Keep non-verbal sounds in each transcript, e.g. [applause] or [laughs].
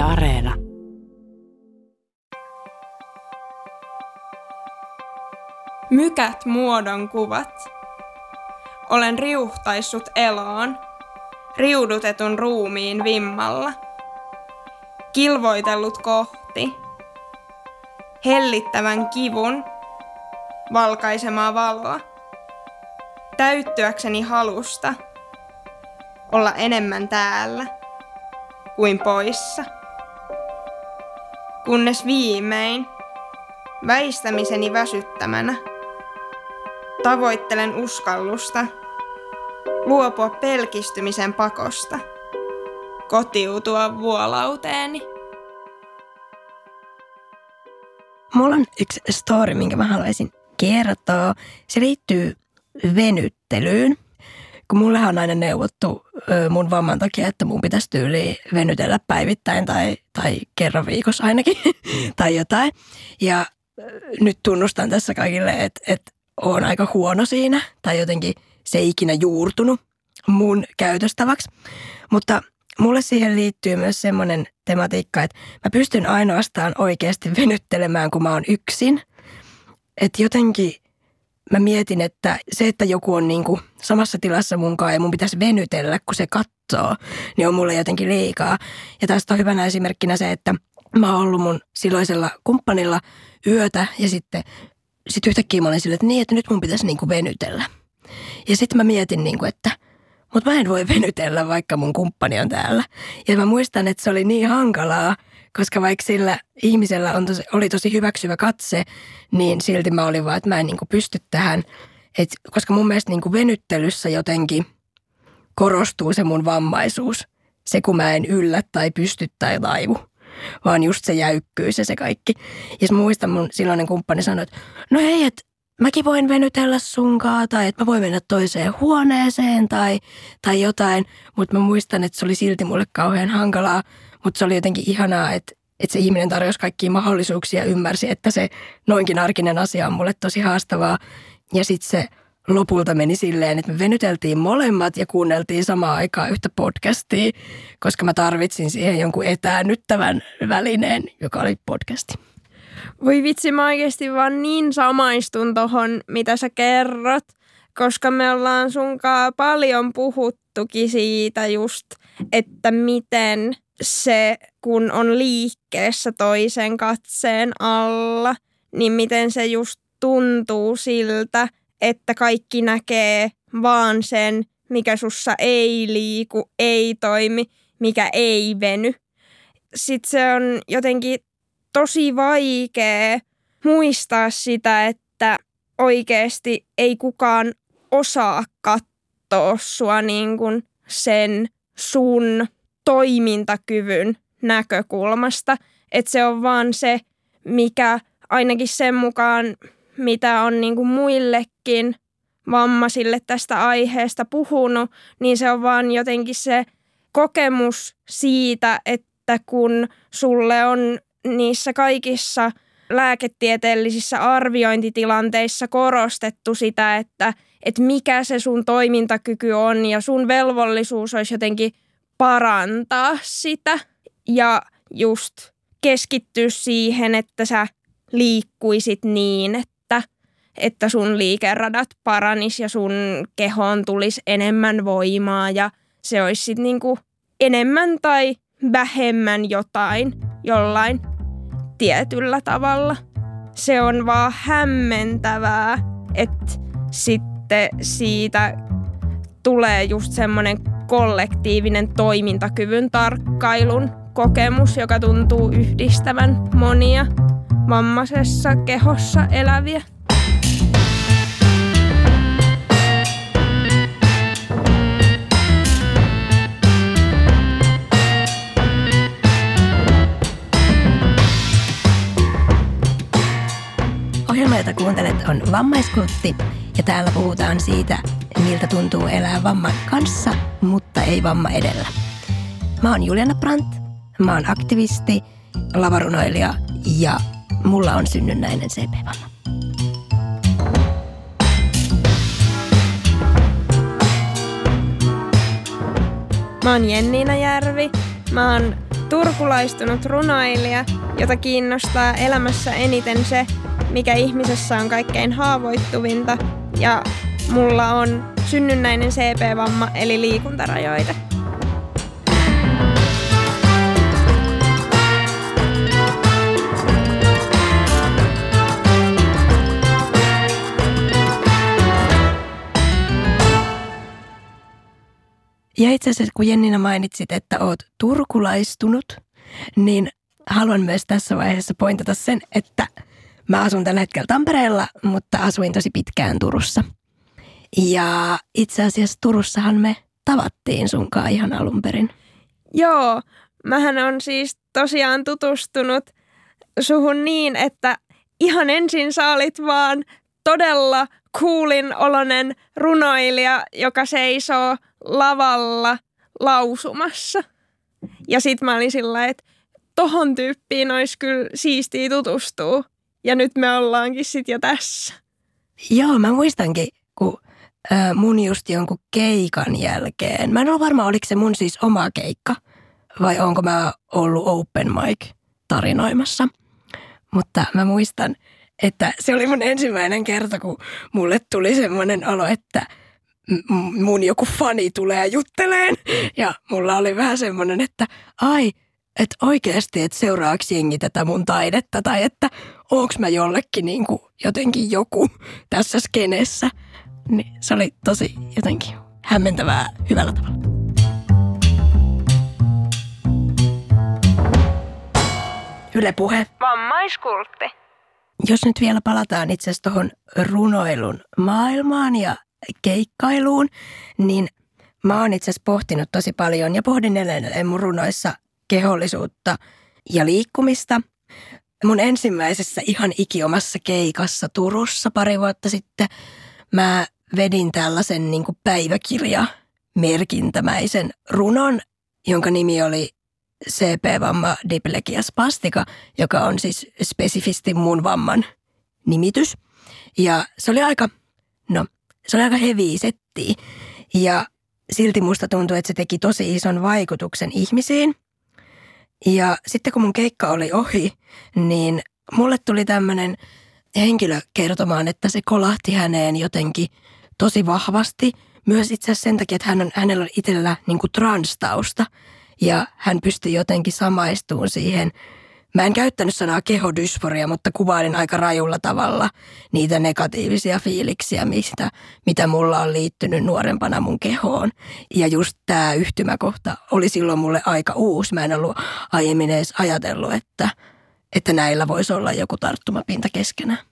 Areena. Mykät muodon kuvat. Olen riuhtaissut eloon, riudutetun ruumiin vimmalla. Kilvoitellut kohti, hellittävän kivun, valkaisemaa valoa. Täyttyäkseni halusta olla enemmän täällä kuin poissa. Kunnes viimein, väistämiseni väsyttämänä, tavoittelen uskallusta luopua pelkistymisen pakosta, kotiutua vuolauteeni. Mulla on yksi story, minkä mä haluaisin kertoa. Se liittyy venyttelyyn. Kun mullehan on aina neuvottu mun vamman takia, että mun pitäisi tyyli venytellä päivittäin tai, tai kerran viikossa ainakin [laughs] tai jotain. Ja nyt tunnustan tässä kaikille, että, että on aika huono siinä tai jotenkin se ei ikinä juurtunut mun käytöstäväksi. Mutta mulle siihen liittyy myös semmoinen tematiikka, että mä pystyn ainoastaan oikeasti venyttelemään, kun mä oon yksin. Että jotenkin mä mietin, että se, että joku on niin kuin samassa tilassa munkaan ja mun pitäisi venytellä, kun se katsoo, niin on mulle jotenkin liikaa. Ja tästä on hyvänä esimerkkinä se, että mä oon ollut mun silloisella kumppanilla yötä ja sitten sit yhtäkkiä mä olin silleen, että niin, että nyt mun pitäisi niin kuin venytellä. Ja sitten mä mietin, niin kuin, että mutta mä en voi [laughs] venytellä, vaikka mun kumppani on täällä. Ja mä muistan, että se oli niin hankalaa, koska vaikka sillä ihmisellä on tosi, oli tosi hyväksyvä katse, niin silti mä olin vaan, että mä en niin kuin pysty tähän. Et, koska mun mielestä niin kuin venyttelyssä jotenkin korostuu se mun vammaisuus. Se, kun mä en yllä tai pysty tai taivu vaan just se jäykkyys ja se kaikki. Ja mä muistan mun silloinen kumppani sanoi, että no hei, että mäkin voin venytellä sunkaa tai että mä voin mennä toiseen huoneeseen tai, tai jotain. Mutta mä muistan, että se oli silti mulle kauhean hankalaa, mutta se oli jotenkin ihanaa, että, että se ihminen tarjosi kaikkia mahdollisuuksia ja ymmärsi, että se noinkin arkinen asia on mulle tosi haastavaa. Ja sitten se lopulta meni silleen, että me venyteltiin molemmat ja kuunneltiin samaan aikaan yhtä podcastia, koska mä tarvitsin siihen jonkun etäännyttävän välineen, joka oli podcasti. Voi vitsi, mä oikeasti vaan niin samaistun tohon, mitä sä kerrot, koska me ollaan sunkaan paljon puhuttukin siitä just, että miten se, kun on liikkeessä toisen katseen alla, niin miten se just tuntuu siltä, että kaikki näkee vaan sen, mikä sussa ei liiku, ei toimi, mikä ei veny. Sitten se on jotenkin tosi vaikea muistaa sitä, että oikeasti ei kukaan osaa katsoa sua niin kuin sen sun toimintakyvyn näkökulmasta. Että se on vaan se, mikä ainakin sen mukaan, mitä on niin kuin muillekin vammaisille tästä aiheesta puhunut, niin se on vaan jotenkin se kokemus siitä, että kun sulle on niissä kaikissa lääketieteellisissä arviointitilanteissa korostettu sitä, että, että mikä se sun toimintakyky on ja sun velvollisuus olisi jotenkin parantaa sitä ja just keskittyä siihen, että sä liikkuisit niin, että, että sun liikeradat paranis ja sun kehoon tulisi enemmän voimaa ja se olisi sitten niinku enemmän tai vähemmän jotain jollain tietyllä tavalla. Se on vaan hämmentävää, että sitten siitä tulee just semmoinen kollektiivinen toimintakyvyn tarkkailun kokemus, joka tuntuu yhdistävän monia vammaisessa kehossa eläviä. jota kuuntelet, on Vammaiskultti ja täällä puhutaan siitä, miltä tuntuu elää vamman kanssa, mutta ei vamma edellä. Mä oon Juliana Brandt, mä oon aktivisti, lavarunoilija ja mulla on synnynnäinen CP-vamma. Mä oon Jenniina Järvi. Mä oon turkulaistunut runoilija, jota kiinnostaa elämässä eniten se, mikä ihmisessä on kaikkein haavoittuvinta ja mulla on synnynnäinen CP-vamma eli liikuntarajoite. Ja itse asiassa kun Jennina mainitsit, että oot turkulaistunut, niin haluan myös tässä vaiheessa pointata sen, että mä asun tällä hetkellä Tampereella, mutta asuin tosi pitkään Turussa. Ja itse asiassa Turussahan me tavattiin sunkaan ihan alun perin. Joo, mähän on siis tosiaan tutustunut suhun niin, että ihan ensin sä olit vaan todella kuulin olonen runoilija, joka seisoo lavalla lausumassa. Ja sit mä olin sillä että tohon tyyppiin olisi kyllä siistiä tutustua. Ja nyt me ollaankin sit jo tässä. Joo, mä muistankin, kun äh, mun just jonkun keikan jälkeen. Mä en ole varma, oliko se mun siis oma keikka vai onko mä ollut open mic tarinoimassa. Mutta mä muistan, että se oli mun ensimmäinen kerta, kun mulle tuli semmoinen olo, että mun joku fani tulee jutteleen. Ja mulla oli vähän semmoinen, että ai, että oikeasti, että seuraavaksi jengi tätä mun taidetta tai että onks mä jollekin niin kuin jotenkin joku tässä skenessä. Niin se oli tosi jotenkin hämmentävää hyvällä tavalla. Yle Puhe. Vammaiskultti. Jos nyt vielä palataan itse asiassa tuohon runoilun maailmaan ja keikkailuun, niin mä oon itse asiassa pohtinut tosi paljon ja pohdin edelleen mun runoissa kehollisuutta ja liikkumista. Mun ensimmäisessä ihan ikiomassa keikassa Turussa pari vuotta sitten mä vedin tällaisen niin päiväkirja merkintämäisen runon, jonka nimi oli CP-vamma diplegia spastika, joka on siis spesifisti mun vamman nimitys. Ja se oli aika, no se oli aika heavy. Ja silti musta tuntui, että se teki tosi ison vaikutuksen ihmisiin. Ja sitten kun mun keikka oli ohi, niin mulle tuli tämmöinen henkilö kertomaan, että se kolahti häneen jotenkin tosi vahvasti. Myös itse asiassa sen takia, että hän on, hänellä on itsellä niin kuin transtausta ja hän pystyi jotenkin samaistumaan siihen. Mä en käyttänyt sanaa kehodysforia, mutta kuvailin aika rajulla tavalla niitä negatiivisia fiiliksiä, mistä, mitä mulla on liittynyt nuorempana mun kehoon. Ja just tämä yhtymäkohta oli silloin mulle aika uusi. Mä en ollut aiemmin edes ajatellut, että, että näillä voisi olla joku tarttumapinta keskenään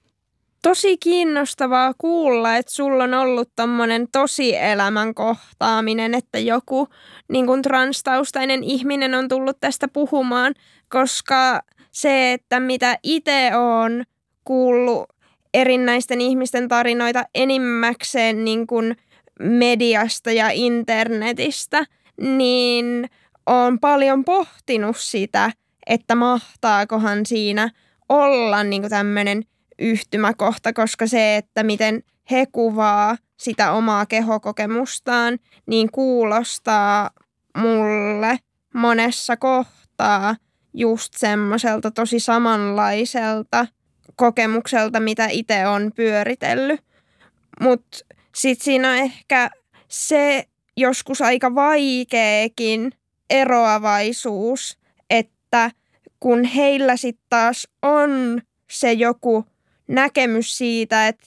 tosi kiinnostavaa kuulla, että sulla on ollut tommonen tosielämän kohtaaminen, että joku niin kuin transtaustainen ihminen on tullut tästä puhumaan, koska se, että mitä itse on kuullut erinäisten ihmisten tarinoita enimmäkseen niin kuin mediasta ja internetistä, niin on paljon pohtinut sitä, että mahtaakohan siinä olla niin tämmöinen – yhtymäkohta, koska se, että miten he kuvaa sitä omaa kehokokemustaan, niin kuulostaa mulle monessa kohtaa just semmoiselta tosi samanlaiselta kokemukselta, mitä itse on pyöritellyt. Mutta sitten siinä on ehkä se joskus aika vaikeakin eroavaisuus, että kun heillä sitten taas on se joku näkemys siitä, että,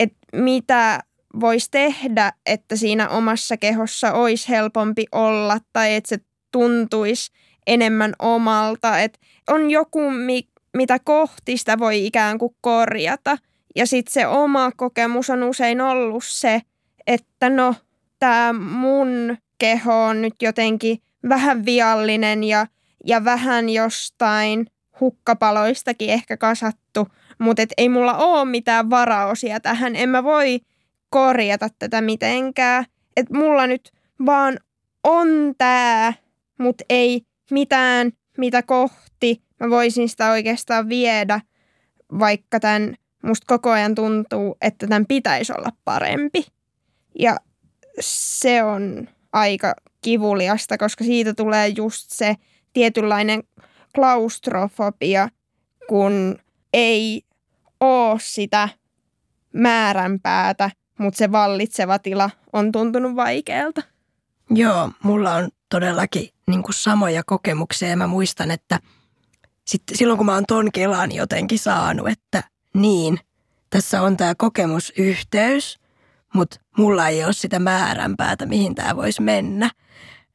että mitä voisi tehdä, että siinä omassa kehossa olisi helpompi olla tai että se tuntuisi enemmän omalta. Että on joku, mi, mitä kohti sitä voi ikään kuin korjata. Ja sitten se oma kokemus on usein ollut se, että no, tämä mun keho on nyt jotenkin vähän viallinen ja, ja vähän jostain hukkapaloistakin ehkä kasattu, mutta et ei mulla ole mitään varaosia tähän. En mä voi korjata tätä mitenkään. Että mulla nyt vaan on tää, mutta ei mitään, mitä kohti mä voisin sitä oikeastaan viedä, vaikka tämän musta koko ajan tuntuu, että tämän pitäisi olla parempi. Ja se on aika kivuliasta, koska siitä tulee just se tietynlainen klaustrofobia, kun ei ole sitä määränpäätä, mutta se vallitseva tila on tuntunut vaikealta. Joo, mulla on todellakin niin kuin samoja kokemuksia ja mä muistan, että sitten silloin kun mä oon ton kelan jotenkin saanut, että niin, tässä on tämä kokemusyhteys, mutta mulla ei ole sitä määränpäätä, mihin tämä voisi mennä,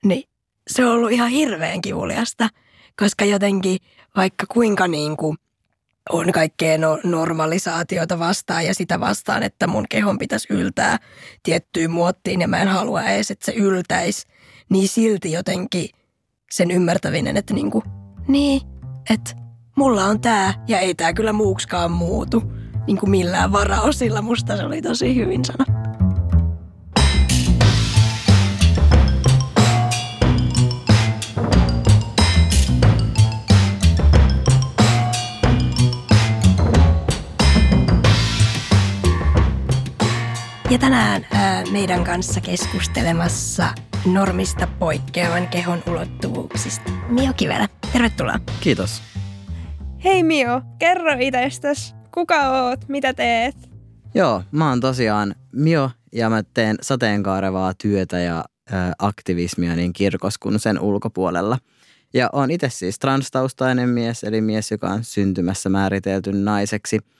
niin se on ollut ihan hirveän kivuliasta, koska jotenkin vaikka kuinka niin kuin on kaikkea no, normalisaatiota vastaan ja sitä vastaan, että mun kehon pitäisi yltää tiettyyn muottiin ja mä en halua edes, että se yltäisi, niin silti jotenkin sen ymmärtävinen, että niinku, niin, että mulla on tää ja ei tää kyllä muuksikaan muutu niin kuin millään varaosilla. Musta se oli tosi hyvin sanottu. Ja tänään ää, meidän kanssa keskustelemassa normista poikkeavan kehon ulottuvuuksista. Mio Kivelä, tervetuloa. Kiitos. Hei Mio, kerro itsestäsi. Kuka oot? Mitä teet? Joo, mä oon tosiaan Mio ja mä teen sateenkaarevaa työtä ja ö, aktivismia niin kirkos kuin sen ulkopuolella. Ja on itse siis transtaustainen mies, eli mies, joka on syntymässä määritelty naiseksi –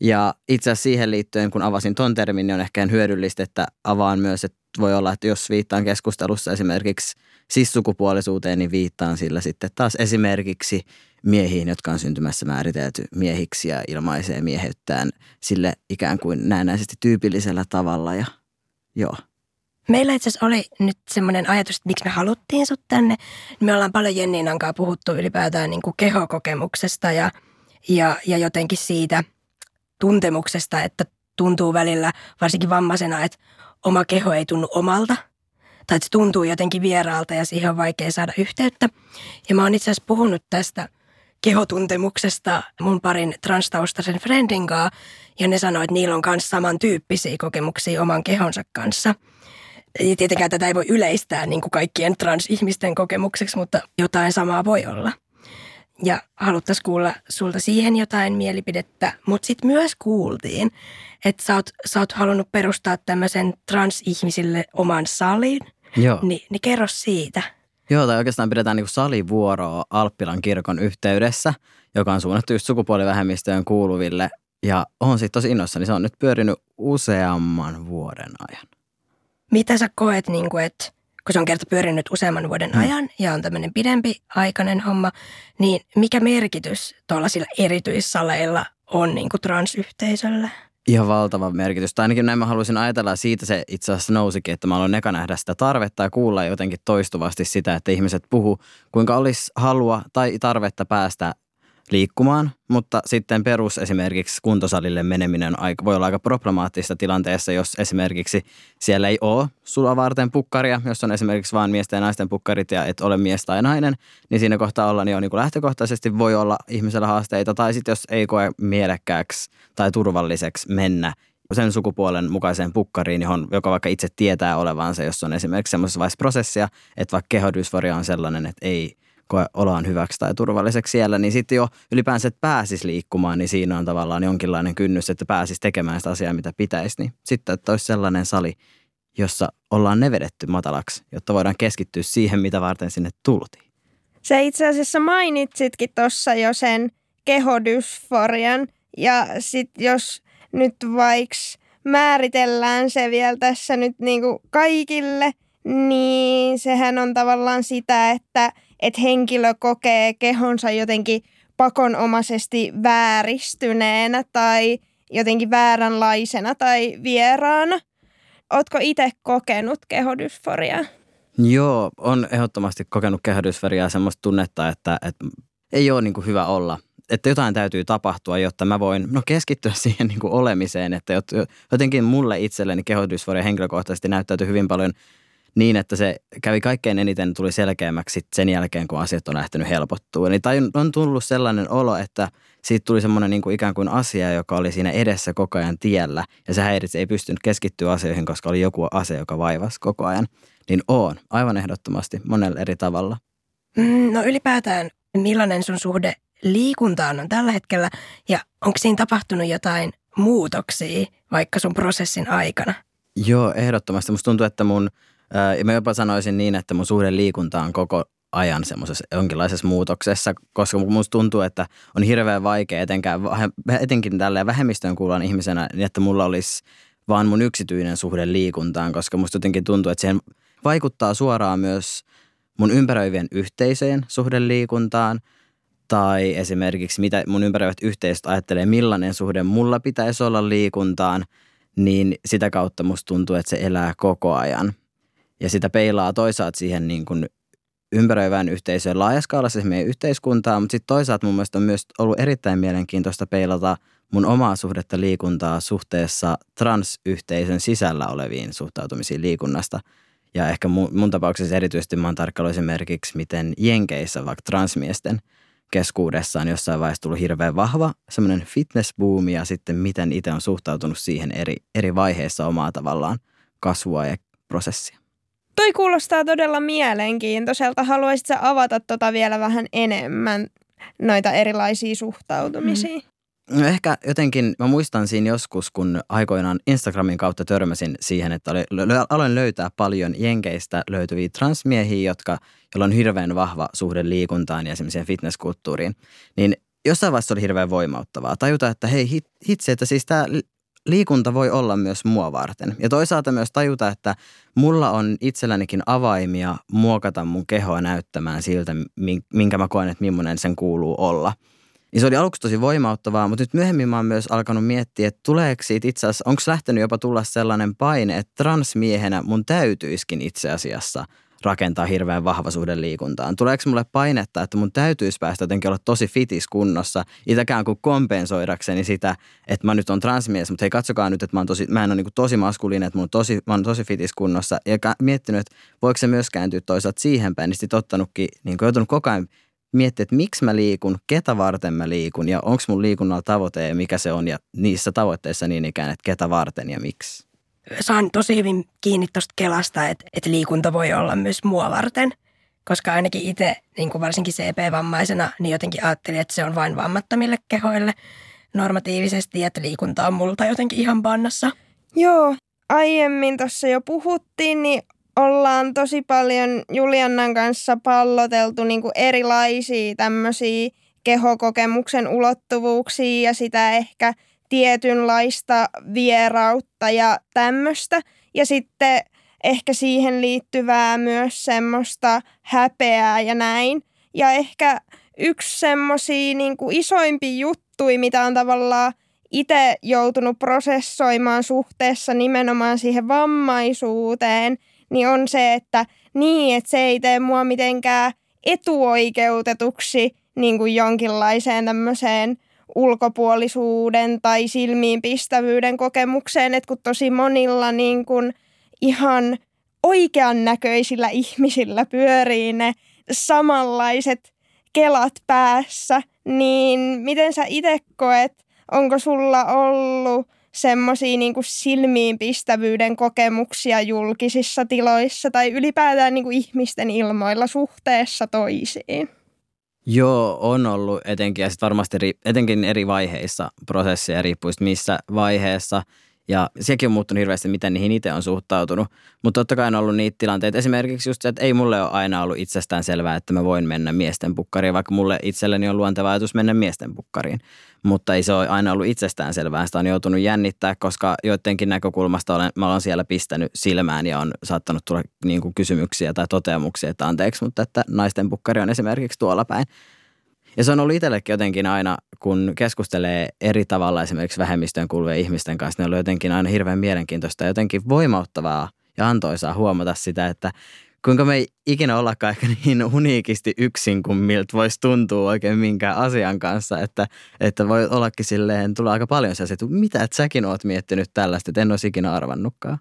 ja itse asiassa siihen liittyen, kun avasin ton termin, niin on ehkä hyödyllistä, että avaan myös, että voi olla, että jos viittaan keskustelussa esimerkiksi sissukupuolisuuteen, niin viittaan sillä sitten taas esimerkiksi miehiin, jotka on syntymässä määritelty miehiksi ja ilmaisee mieheyttään sille ikään kuin näennäisesti tyypillisellä tavalla. Ja, joo. Meillä itse asiassa oli nyt semmoinen ajatus, että miksi me haluttiin sut tänne. Me ollaan paljon Jennin kanssa puhuttu ylipäätään niin kuin kehokokemuksesta ja, ja, ja jotenkin siitä – tuntemuksesta, että tuntuu välillä, varsinkin vammaisena, että oma keho ei tunnu omalta. Tai että se tuntuu jotenkin vieraalta ja siihen on vaikea saada yhteyttä. Ja mä oon itse asiassa puhunut tästä kehotuntemuksesta mun parin transtaustaisen friendin kanssa. Ja ne sanoi, että niillä on myös samantyyppisiä kokemuksia oman kehonsa kanssa. Ja tietenkään tätä ei voi yleistää niin kuin kaikkien transihmisten kokemukseksi, mutta jotain samaa voi olla ja haluttaisiin kuulla sulta siihen jotain mielipidettä. Mutta sitten myös kuultiin, että sä oot, sä oot halunnut perustaa tämmöisen transihmisille oman salin. Joo. Ni, niin kerro siitä. Joo, tai oikeastaan pidetään niinku salivuoroa Alppilan kirkon yhteydessä, joka on suunnattu just sukupuolivähemmistöön kuuluville. Ja on sitten tosi innoissani. Se on nyt pyörinyt useamman vuoden ajan. Mitä sä koet, niin kuin, että kun se on kerta pyörinyt useamman vuoden mm. ajan ja on tämmöinen pidempi aikainen homma, niin mikä merkitys tuollaisilla erityissaleilla on niin kuin transyhteisölle? Ihan valtava merkitys. Tai ainakin näin mä haluaisin ajatella, siitä se itse asiassa nousikin, että mä aloin eka nähdä sitä tarvetta ja kuulla jotenkin toistuvasti sitä, että ihmiset puhu, kuinka olisi halua tai tarvetta päästä liikkumaan, mutta sitten perus esimerkiksi kuntosalille meneminen voi olla aika problemaattista tilanteessa, jos esimerkiksi siellä ei ole sulla varten pukkaria, jos on esimerkiksi vain miesten ja naisten pukkarit ja et ole mies tai nainen, niin siinä kohtaa olla niin on niin kuin lähtökohtaisesti voi olla ihmisellä haasteita. Tai sitten jos ei koe mielekkääksi tai turvalliseksi mennä sen sukupuolen mukaiseen pukkariin, johon, joka vaikka itse tietää olevansa, jos on esimerkiksi semmoisessa vaiheessa prosessia, että vaikka kehodysforia on sellainen, että ei koe oloaan hyväksi tai turvalliseksi siellä, niin sitten jo ylipäänsä, että pääsisi liikkumaan, niin siinä on tavallaan jonkinlainen kynnys, että pääsisi tekemään sitä asiaa, mitä pitäisi. Niin sitten, että olisi sellainen sali, jossa ollaan ne vedetty matalaksi, jotta voidaan keskittyä siihen, mitä varten sinne tultiin. Se itse asiassa mainitsitkin tuossa jo sen kehodysforian ja sitten jos nyt vaikka määritellään se vielä tässä nyt niinku kaikille, niin sehän on tavallaan sitä, että – että henkilö kokee kehonsa jotenkin pakonomaisesti vääristyneenä tai jotenkin vääränlaisena tai vieraana. Ootko itse kokenut kehodysforiaa? Joo, on ehdottomasti kokenut kehodysforiaa semmoista tunnetta, että, että ei ole niin kuin hyvä olla. Että jotain täytyy tapahtua, jotta mä voin no, keskittyä [laughs] siihen niin kuin olemiseen. Että jotenkin mulle itselleni kehodysforia henkilökohtaisesti näyttäytyy hyvin paljon – niin, että se kävi kaikkein eniten tuli selkeämmäksi sen jälkeen, kun asiat on lähtenyt helpottua. Niin, tai on tullut sellainen olo, että siitä tuli semmoinen niin kuin ikään kuin asia, joka oli siinä edessä koko ajan tiellä. Ja se häiritsi, ei pystynyt keskittyä asioihin, koska oli joku asia, joka vaivasi koko ajan. Niin on, aivan ehdottomasti, monella eri tavalla. Mm, no ylipäätään, millainen sun suhde liikuntaan on tällä hetkellä ja onko siinä tapahtunut jotain muutoksia vaikka sun prosessin aikana? Joo, ehdottomasti. Musta tuntuu, että mun, ja mä jopa sanoisin niin, että mun suhde liikuntaan on koko ajan semmoisessa jonkinlaisessa muutoksessa, koska musta tuntuu, että on hirveän vaikea etenkään, etenkin tälleen vähemmistöön kuuluvan ihmisenä, niin että mulla olisi vaan mun yksityinen suhde liikuntaan, koska musta jotenkin tuntuu, että siihen vaikuttaa suoraan myös mun ympäröivien yhteisöjen suhde liikuntaan – tai esimerkiksi mitä mun ympäröivät yhteisöt ajattelee, millainen suhde mulla pitäisi olla liikuntaan, niin sitä kautta musta tuntuu, että se elää koko ajan. Ja sitä peilaa toisaalta siihen niin kuin ympäröivään yhteisöön laajaskaalassa meidän yhteiskuntaa, mutta sitten toisaalta mun mielestä on myös ollut erittäin mielenkiintoista peilata mun omaa suhdetta liikuntaa suhteessa transyhteisön sisällä oleviin suhtautumisiin liikunnasta. Ja ehkä mun, mun tapauksessa erityisesti mä oon tarkkailu esimerkiksi, miten Jenkeissä vaikka transmiesten – keskuudessaan jossain vaiheessa tullut hirveän vahva semmoinen fitnessbuumi ja sitten miten itse on suhtautunut siihen eri, eri vaiheissa omaa tavallaan kasvua ja prosessia. Toi kuulostaa todella mielenkiintoiselta. Haluaisitko avata tota vielä vähän enemmän, noita erilaisia suhtautumisia? Mm. No ehkä jotenkin, mä muistan siinä joskus, kun aikoinaan Instagramin kautta törmäsin siihen, että oli, aloin löytää paljon jenkeistä löytyviä transmiehiä, jotka, joilla on hirveän vahva suhde liikuntaan ja esimerkiksi fitnesskulttuuriin. Niin jossain vaiheessa oli hirveän voimauttavaa tajuta, että hei hitsi, että siis tämä liikunta voi olla myös mua varten. Ja toisaalta myös tajuta, että mulla on itsellänikin avaimia muokata mun kehoa näyttämään siltä, minkä mä koen, että millainen sen kuuluu olla – niin se oli aluksi tosi voimauttavaa, mutta nyt myöhemmin mä oon myös alkanut miettiä, että tuleeko siitä itse asiassa, onko lähtenyt jopa tulla sellainen paine, että transmiehenä mun täytyiskin itse asiassa rakentaa hirveän vahva suhde liikuntaan. Tuleeko mulle painetta, että mun täytyisi päästä jotenkin olla tosi fitis kunnossa, itäkään kuin kompensoidakseni sitä, että mä nyt on transmies, mutta hei katsokaa nyt, että mä, oon tosi, mä en ole niin tosi maskuliinen, että mun on tosi, mä oon tosi fitis kunnossa. Ja miettinyt, että voiko se myös kääntyä toisaalta siihen päin, niin sitten ottanutkin, niin joutunut koko ajan miettiä, että miksi mä liikun, ketä varten mä liikun ja onko mun liikunnalla tavoite ja mikä se on ja niissä tavoitteissa niin ikään, että ketä varten ja miksi. Saan tosi hyvin kiinni tuosta Kelasta, että, että liikunta voi olla myös mua varten, koska ainakin itse, niin kuin varsinkin CP-vammaisena, niin jotenkin ajattelin, että se on vain vammattomille kehoille normatiivisesti, että liikunta on multa jotenkin ihan pannassa. Joo, aiemmin tuossa jo puhuttiin, niin ollaan tosi paljon Juliannan kanssa palloteltu niin kuin erilaisia tämmöisiä kehokokemuksen ulottuvuuksia ja sitä ehkä tietynlaista vierautta ja tämmöistä. Ja sitten ehkä siihen liittyvää myös semmoista häpeää ja näin. Ja ehkä yksi semmoisia niin isoimpia juttuja, mitä on tavallaan itse joutunut prosessoimaan suhteessa nimenomaan siihen vammaisuuteen – niin on se, että niin, että se ei tee mua mitenkään etuoikeutetuksi niin kuin jonkinlaiseen tämmöiseen ulkopuolisuuden tai silmiinpistävyyden kokemukseen, että kun tosi monilla niin kuin ihan oikean näköisillä ihmisillä pyörii ne samanlaiset kelat päässä, niin miten sä itse koet, onko sulla ollut semmoisia niin silmiinpistävyyden kokemuksia julkisissa tiloissa tai ylipäätään niin kuin ihmisten ilmoilla suhteessa toisiin? Joo, on ollut etenkin ja sitten varmasti etenkin eri vaiheissa prosesseja riippuu missä vaiheessa – ja sekin on muuttunut hirveästi, miten niihin itse on suhtautunut. Mutta totta kai on ollut niitä tilanteita. Esimerkiksi just se, että ei mulle ole aina ollut itsestään selvää, että mä voin mennä miesten pukkariin, vaikka mulle itselleni on luonteva ajatus mennä miesten pukkariin. Mutta ei se ole aina ollut itsestään selvää. Sitä on joutunut jännittää, koska joidenkin näkökulmasta olen, mä olen siellä pistänyt silmään ja on saattanut tulla niin kuin kysymyksiä tai toteamuksia, että anteeksi, mutta että naisten pukkari on esimerkiksi tuolla päin. Ja se on ollut itsellekin jotenkin aina, kun keskustelee eri tavalla esimerkiksi vähemmistöön kuuluvien ihmisten kanssa, ne on ollut jotenkin aina hirveän mielenkiintoista ja jotenkin voimauttavaa ja antoisaa huomata sitä, että kuinka me ei ikinä ollakaan ehkä niin uniikisti yksin kuin miltä voisi tuntua oikein minkään asian kanssa, että, että voi ollakin silleen, tulee aika paljon se, että mitä et säkin oot miettinyt tällaista, että en olisi ikinä arvannutkaan.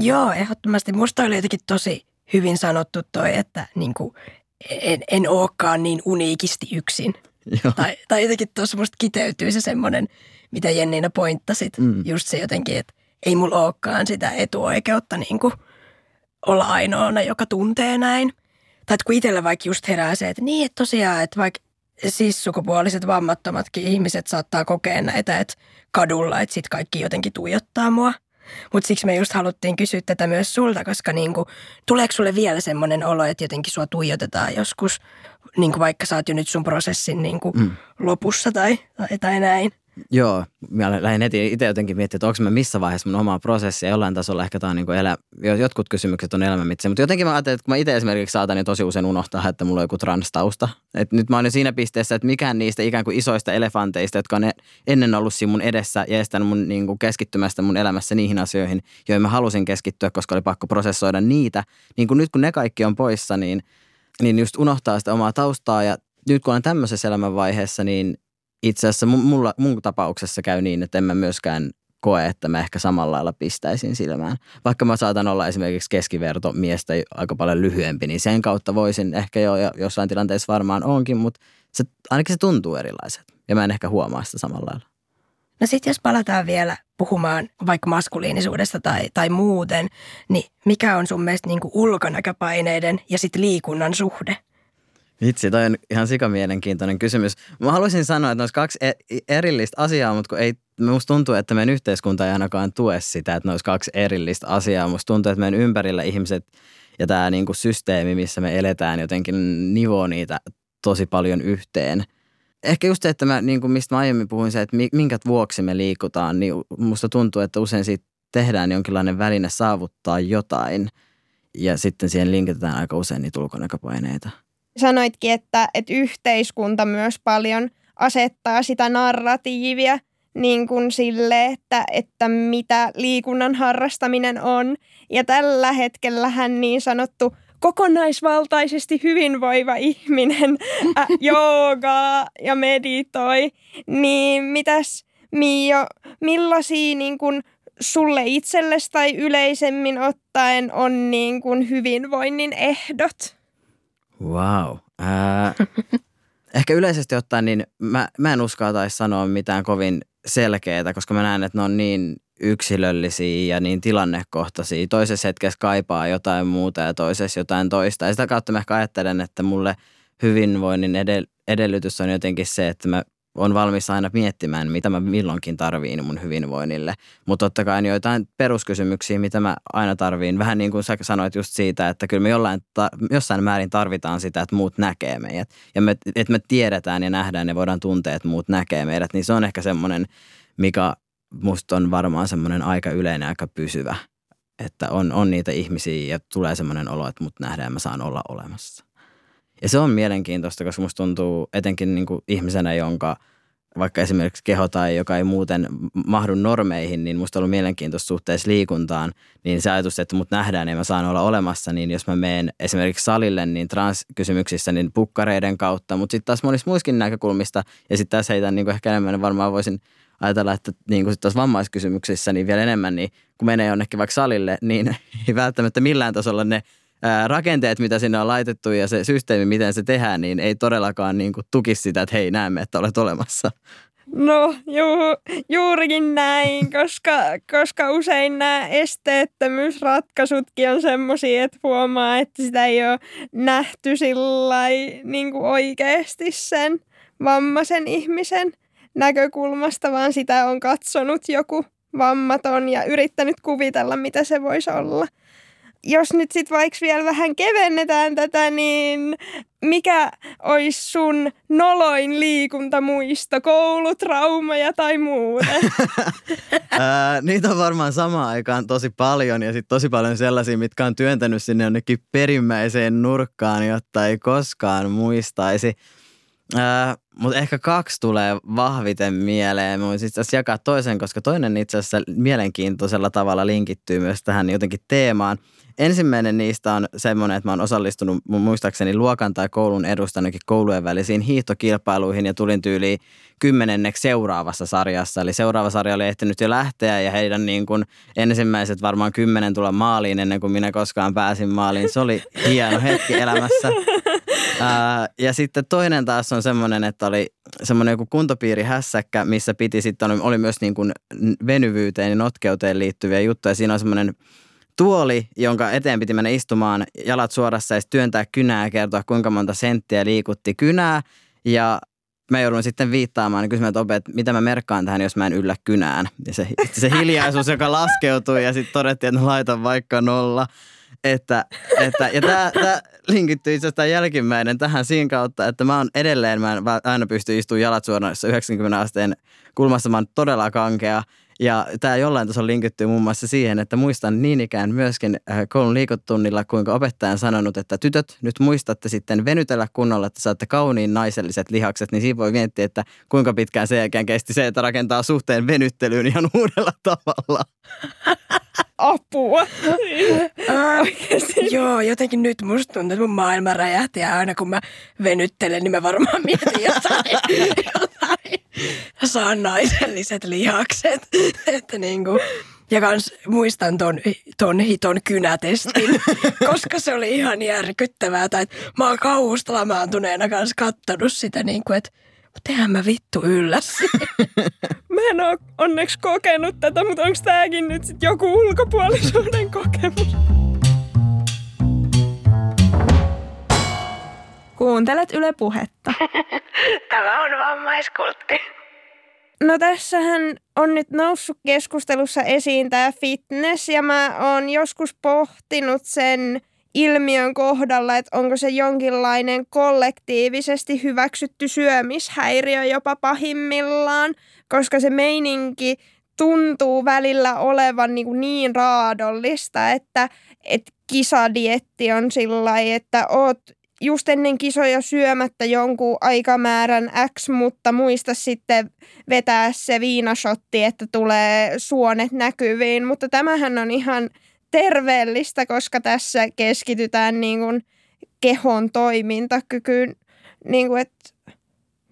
Joo, ehdottomasti. Musta oli jotenkin tosi hyvin sanottu toi, että niin kuin, en, en olekaan niin uniikisti yksin. Joo. Tai, tai jotenkin tuossa musta kiteytyy se semmoinen, mitä Jenniina pointtasit. Mm. Just se jotenkin, että ei mulla olekaan sitä etuoikeutta niin kuin olla ainoana, joka tuntee näin. Tai että kun itsellä vaikka just herää se, että niin, että tosiaan, että vaikka siis sukupuoliset vammattomatkin ihmiset saattaa kokea näitä, että kadulla, että sitten kaikki jotenkin tuijottaa mua. Mutta siksi me just haluttiin kysyä tätä myös sulta, koska niinku, tuleeko sulle vielä semmoinen olo, että jotenkin sua tuijotetaan joskus, niinku vaikka sä oot jo nyt sun prosessin niinku mm. lopussa tai, tai, tai näin? Joo, mä lähdin heti itse jotenkin miettimään, että onko mä missä vaiheessa mun omaa prosessia. Jollain tasolla ehkä tämä on niin kuin elä, jotkut kysymykset on elämänmitse. Mutta jotenkin mä ajattelin, että kun mä itse esimerkiksi saatan niin tosi usein unohtaa, että mulla on joku transtausta. Et nyt mä oon siinä pisteessä, että mikään niistä ikään kuin isoista elefanteista, jotka on e-, ennen ollut siinä mun edessä ja estänyt mun niin kuin keskittymästä mun elämässä niihin asioihin, joihin mä halusin keskittyä, koska oli pakko prosessoida niitä. Niin kuin nyt kun ne kaikki on poissa, niin, niin just unohtaa sitä omaa taustaa ja nyt kun olen tämmöisessä elämänvaiheessa, niin itse asiassa mulla, mun tapauksessa käy niin, että en mä myöskään koe, että mä ehkä samalla lailla pistäisin silmään. Vaikka mä saatan olla esimerkiksi keskiverto miestä aika paljon lyhyempi, niin sen kautta voisin ehkä jo, jossain tilanteessa varmaan onkin, mutta se, ainakin se tuntuu erilaiset. Ja mä en ehkä huomaa sitä samalla lailla. No sitten jos palataan vielä puhumaan vaikka maskuliinisuudesta tai, tai muuten, niin mikä on sun mielestä niin ulkonäköpaineiden ja sitten liikunnan suhde? Vitsi, toi on ihan sikamielenkiintoinen kysymys. Mä haluaisin sanoa, että olisi kaksi e- erillistä asiaa, mutta kun ei, musta tuntuu, että meidän yhteiskunta ei ainakaan tue sitä, että ne olisi kaksi erillistä asiaa. Musta tuntuu, että meidän ympärillä ihmiset ja tämä niinku systeemi, missä me eletään, jotenkin nivoo niitä tosi paljon yhteen. Ehkä just se, että mä, niin kuin mistä mä aiemmin puhuin se, että minkä vuoksi me liikutaan, niin musta tuntuu, että usein siitä tehdään jonkinlainen väline saavuttaa jotain. Ja sitten siihen linkitetään aika usein niitä ulkonäköpaineita sanoitkin, että, että yhteiskunta myös paljon asettaa sitä narratiivia niin kuin sille, että, että mitä liikunnan harrastaminen on. Ja tällä hetkellä hän niin sanottu kokonaisvaltaisesti hyvinvoiva ihminen [laughs] äh, joogaa ja meditoi, niin mitäs Mio, millaisia niin kuin sulle itsellesi tai yleisemmin ottaen on niin kuin hyvinvoinnin ehdot? Wow. Ää, [laughs] ehkä yleisesti ottaen, niin mä, mä en uskaltaisi sanoa mitään kovin selkeää, koska mä näen, että ne on niin yksilöllisiä ja niin tilannekohtaisia. Toisessa hetkessä kaipaa jotain muuta ja toisessa jotain toista. Ja sitä kautta mä ehkä ajattelen, että mulle hyvinvoinnin edellytys on jotenkin se, että mä on valmis aina miettimään, mitä mä milloinkin tarviin mun hyvinvoinnille. Mutta totta kai joitain peruskysymyksiä, mitä mä aina tarviin. Vähän niin kuin sä sanoit just siitä, että kyllä me jollain jossain määrin tarvitaan sitä, että muut näkee meidät. Ja me, että me tiedetään ja nähdään ja voidaan tuntea, että muut näkee meidät. Niin se on ehkä semmoinen, mikä musta on varmaan semmoinen aika yleinen, aika pysyvä. Että on, on niitä ihmisiä ja tulee semmoinen olo, että mut nähdään mä saan olla olemassa. Ja se on mielenkiintoista, koska musta tuntuu etenkin niin kuin ihmisenä, jonka vaikka esimerkiksi keho tai joka ei muuten mahdu normeihin, niin musta on ollut mielenkiintoista suhteessa liikuntaan, niin se ajatus, että mut nähdään ja mä saan olla olemassa, niin jos mä menen esimerkiksi salille, niin transkysymyksissä, niin pukkareiden kautta, mutta sitten taas monissa muissakin näkökulmista, ja sitten taas heitän niin ehkä enemmän, varmaan voisin ajatella, että niin kuin taas vammaiskysymyksissä, niin vielä enemmän, niin kun menee jonnekin vaikka salille, niin [laughs] ei välttämättä millään tasolla ne rakenteet, mitä sinne on laitettu ja se systeemi, miten se tehdään, niin ei todellakaan niin kuin tuki sitä, että hei, näemme, että olet olemassa. No juu, juurikin näin, koska, koska usein nämä esteettömyysratkaisutkin on semmoisia, että huomaa, että sitä ei ole nähty sillä niin kuin oikeasti sen vammaisen ihmisen näkökulmasta, vaan sitä on katsonut joku vammaton ja yrittänyt kuvitella, mitä se voisi olla jos nyt sitten vaikka vielä vähän kevennetään tätä, niin mikä olisi sun noloin liikuntamuisto, koulutraumaja tai muuta? [laughs] niitä on varmaan samaan aikaan tosi paljon ja sitten tosi paljon sellaisia, mitkä on työntänyt sinne jonnekin perimmäiseen nurkkaan, jotta ei koskaan muistaisi. Mutta ehkä kaksi tulee vahviten mieleen. Mä voisin itse asiassa jakaa toisen, koska toinen itse asiassa mielenkiintoisella tavalla linkittyy myös tähän jotenkin teemaan – Ensimmäinen niistä on semmoinen, että mä oon osallistunut mun muistaakseni luokan tai koulun edustanakin koulujen välisiin hiihtokilpailuihin ja tulin tyyliin kymmenenneksi seuraavassa sarjassa. Eli seuraava sarja oli ehtinyt jo lähteä ja heidän niin kuin ensimmäiset varmaan kymmenen tulla maaliin ennen kuin minä koskaan pääsin maaliin. Se oli hieno hetki elämässä. [laughs] Ää, ja sitten toinen taas on semmoinen, että oli semmoinen joku kuntopiiri hässäkkä, missä piti sitten, oli, oli myös niin kuin venyvyyteen ja notkeuteen liittyviä juttuja. Siinä on semmoinen tuoli, jonka eteen piti mennä istumaan jalat suorassa ja työntää kynää ja kertoa, kuinka monta senttiä liikutti kynää. Ja mä joudun sitten viittaamaan niin kysymään, että opet, mitä mä merkkaan tähän, jos mä en yllä kynään. Ja se, [laughs] se hiljaisuus, joka laskeutui ja sitten todettiin, että laitan vaikka nolla. Että, että, ja tämä linkittyy itse asiassa jälkimmäinen tähän siinä kautta, että mä oon edelleen, mä en aina pysty istumaan jalat suorassa 90 asteen kulmassa, mä oon todella kankea. Ja tämä jollain tasolla linkittyy muun muassa siihen, että muistan niin ikään myöskin äh, koulun liikotunnilla, kuinka opettaja on sanonut, että tytöt, nyt muistatte sitten venytellä kunnolla, että saatte kauniin naiselliset lihakset, niin siinä voi miettiä, että kuinka pitkään sen jälkeen kesti se, että rakentaa suhteen venyttelyyn ihan [laughs] uudella tavalla. Apua. uh, joo, jotenkin nyt musta tuntuu, että mun maailma räjähti ja aina kun mä venyttelen, niin mä varmaan mietin jotain, [laughs] jotain saan naiselliset lihakset. [laughs] että niinku, ja kans muistan ton, ton hiton kynätestin, [laughs] koska se oli ihan järkyttävää. Tai mä oon kauhusta lamaantuneena kanssa kattonut sitä, niinku, että mutta mä vittu ylläs. [laughs] mä en oo onneksi kokenut tätä, mutta onko tääkin nyt sit joku ulkopuolisuuden kokemus? Kuuntelet Yle Puhetta. [laughs] Tämä on vammaiskultti. No tässähän on nyt noussut keskustelussa esiin tämä fitness ja mä oon joskus pohtinut sen ilmiön kohdalla, että onko se jonkinlainen kollektiivisesti hyväksytty syömishäiriö jopa pahimmillaan, koska se meininki tuntuu välillä olevan niin, kuin niin raadollista, että, että kisadietti on sillä että oot just ennen kisoja syömättä jonkun aikamäärän X, mutta muista sitten vetää se viinashotti, että tulee suonet näkyviin. Mutta tämähän on ihan terveellistä, koska tässä keskitytään niin kuin kehon toimintakykyyn. Niin kuin, että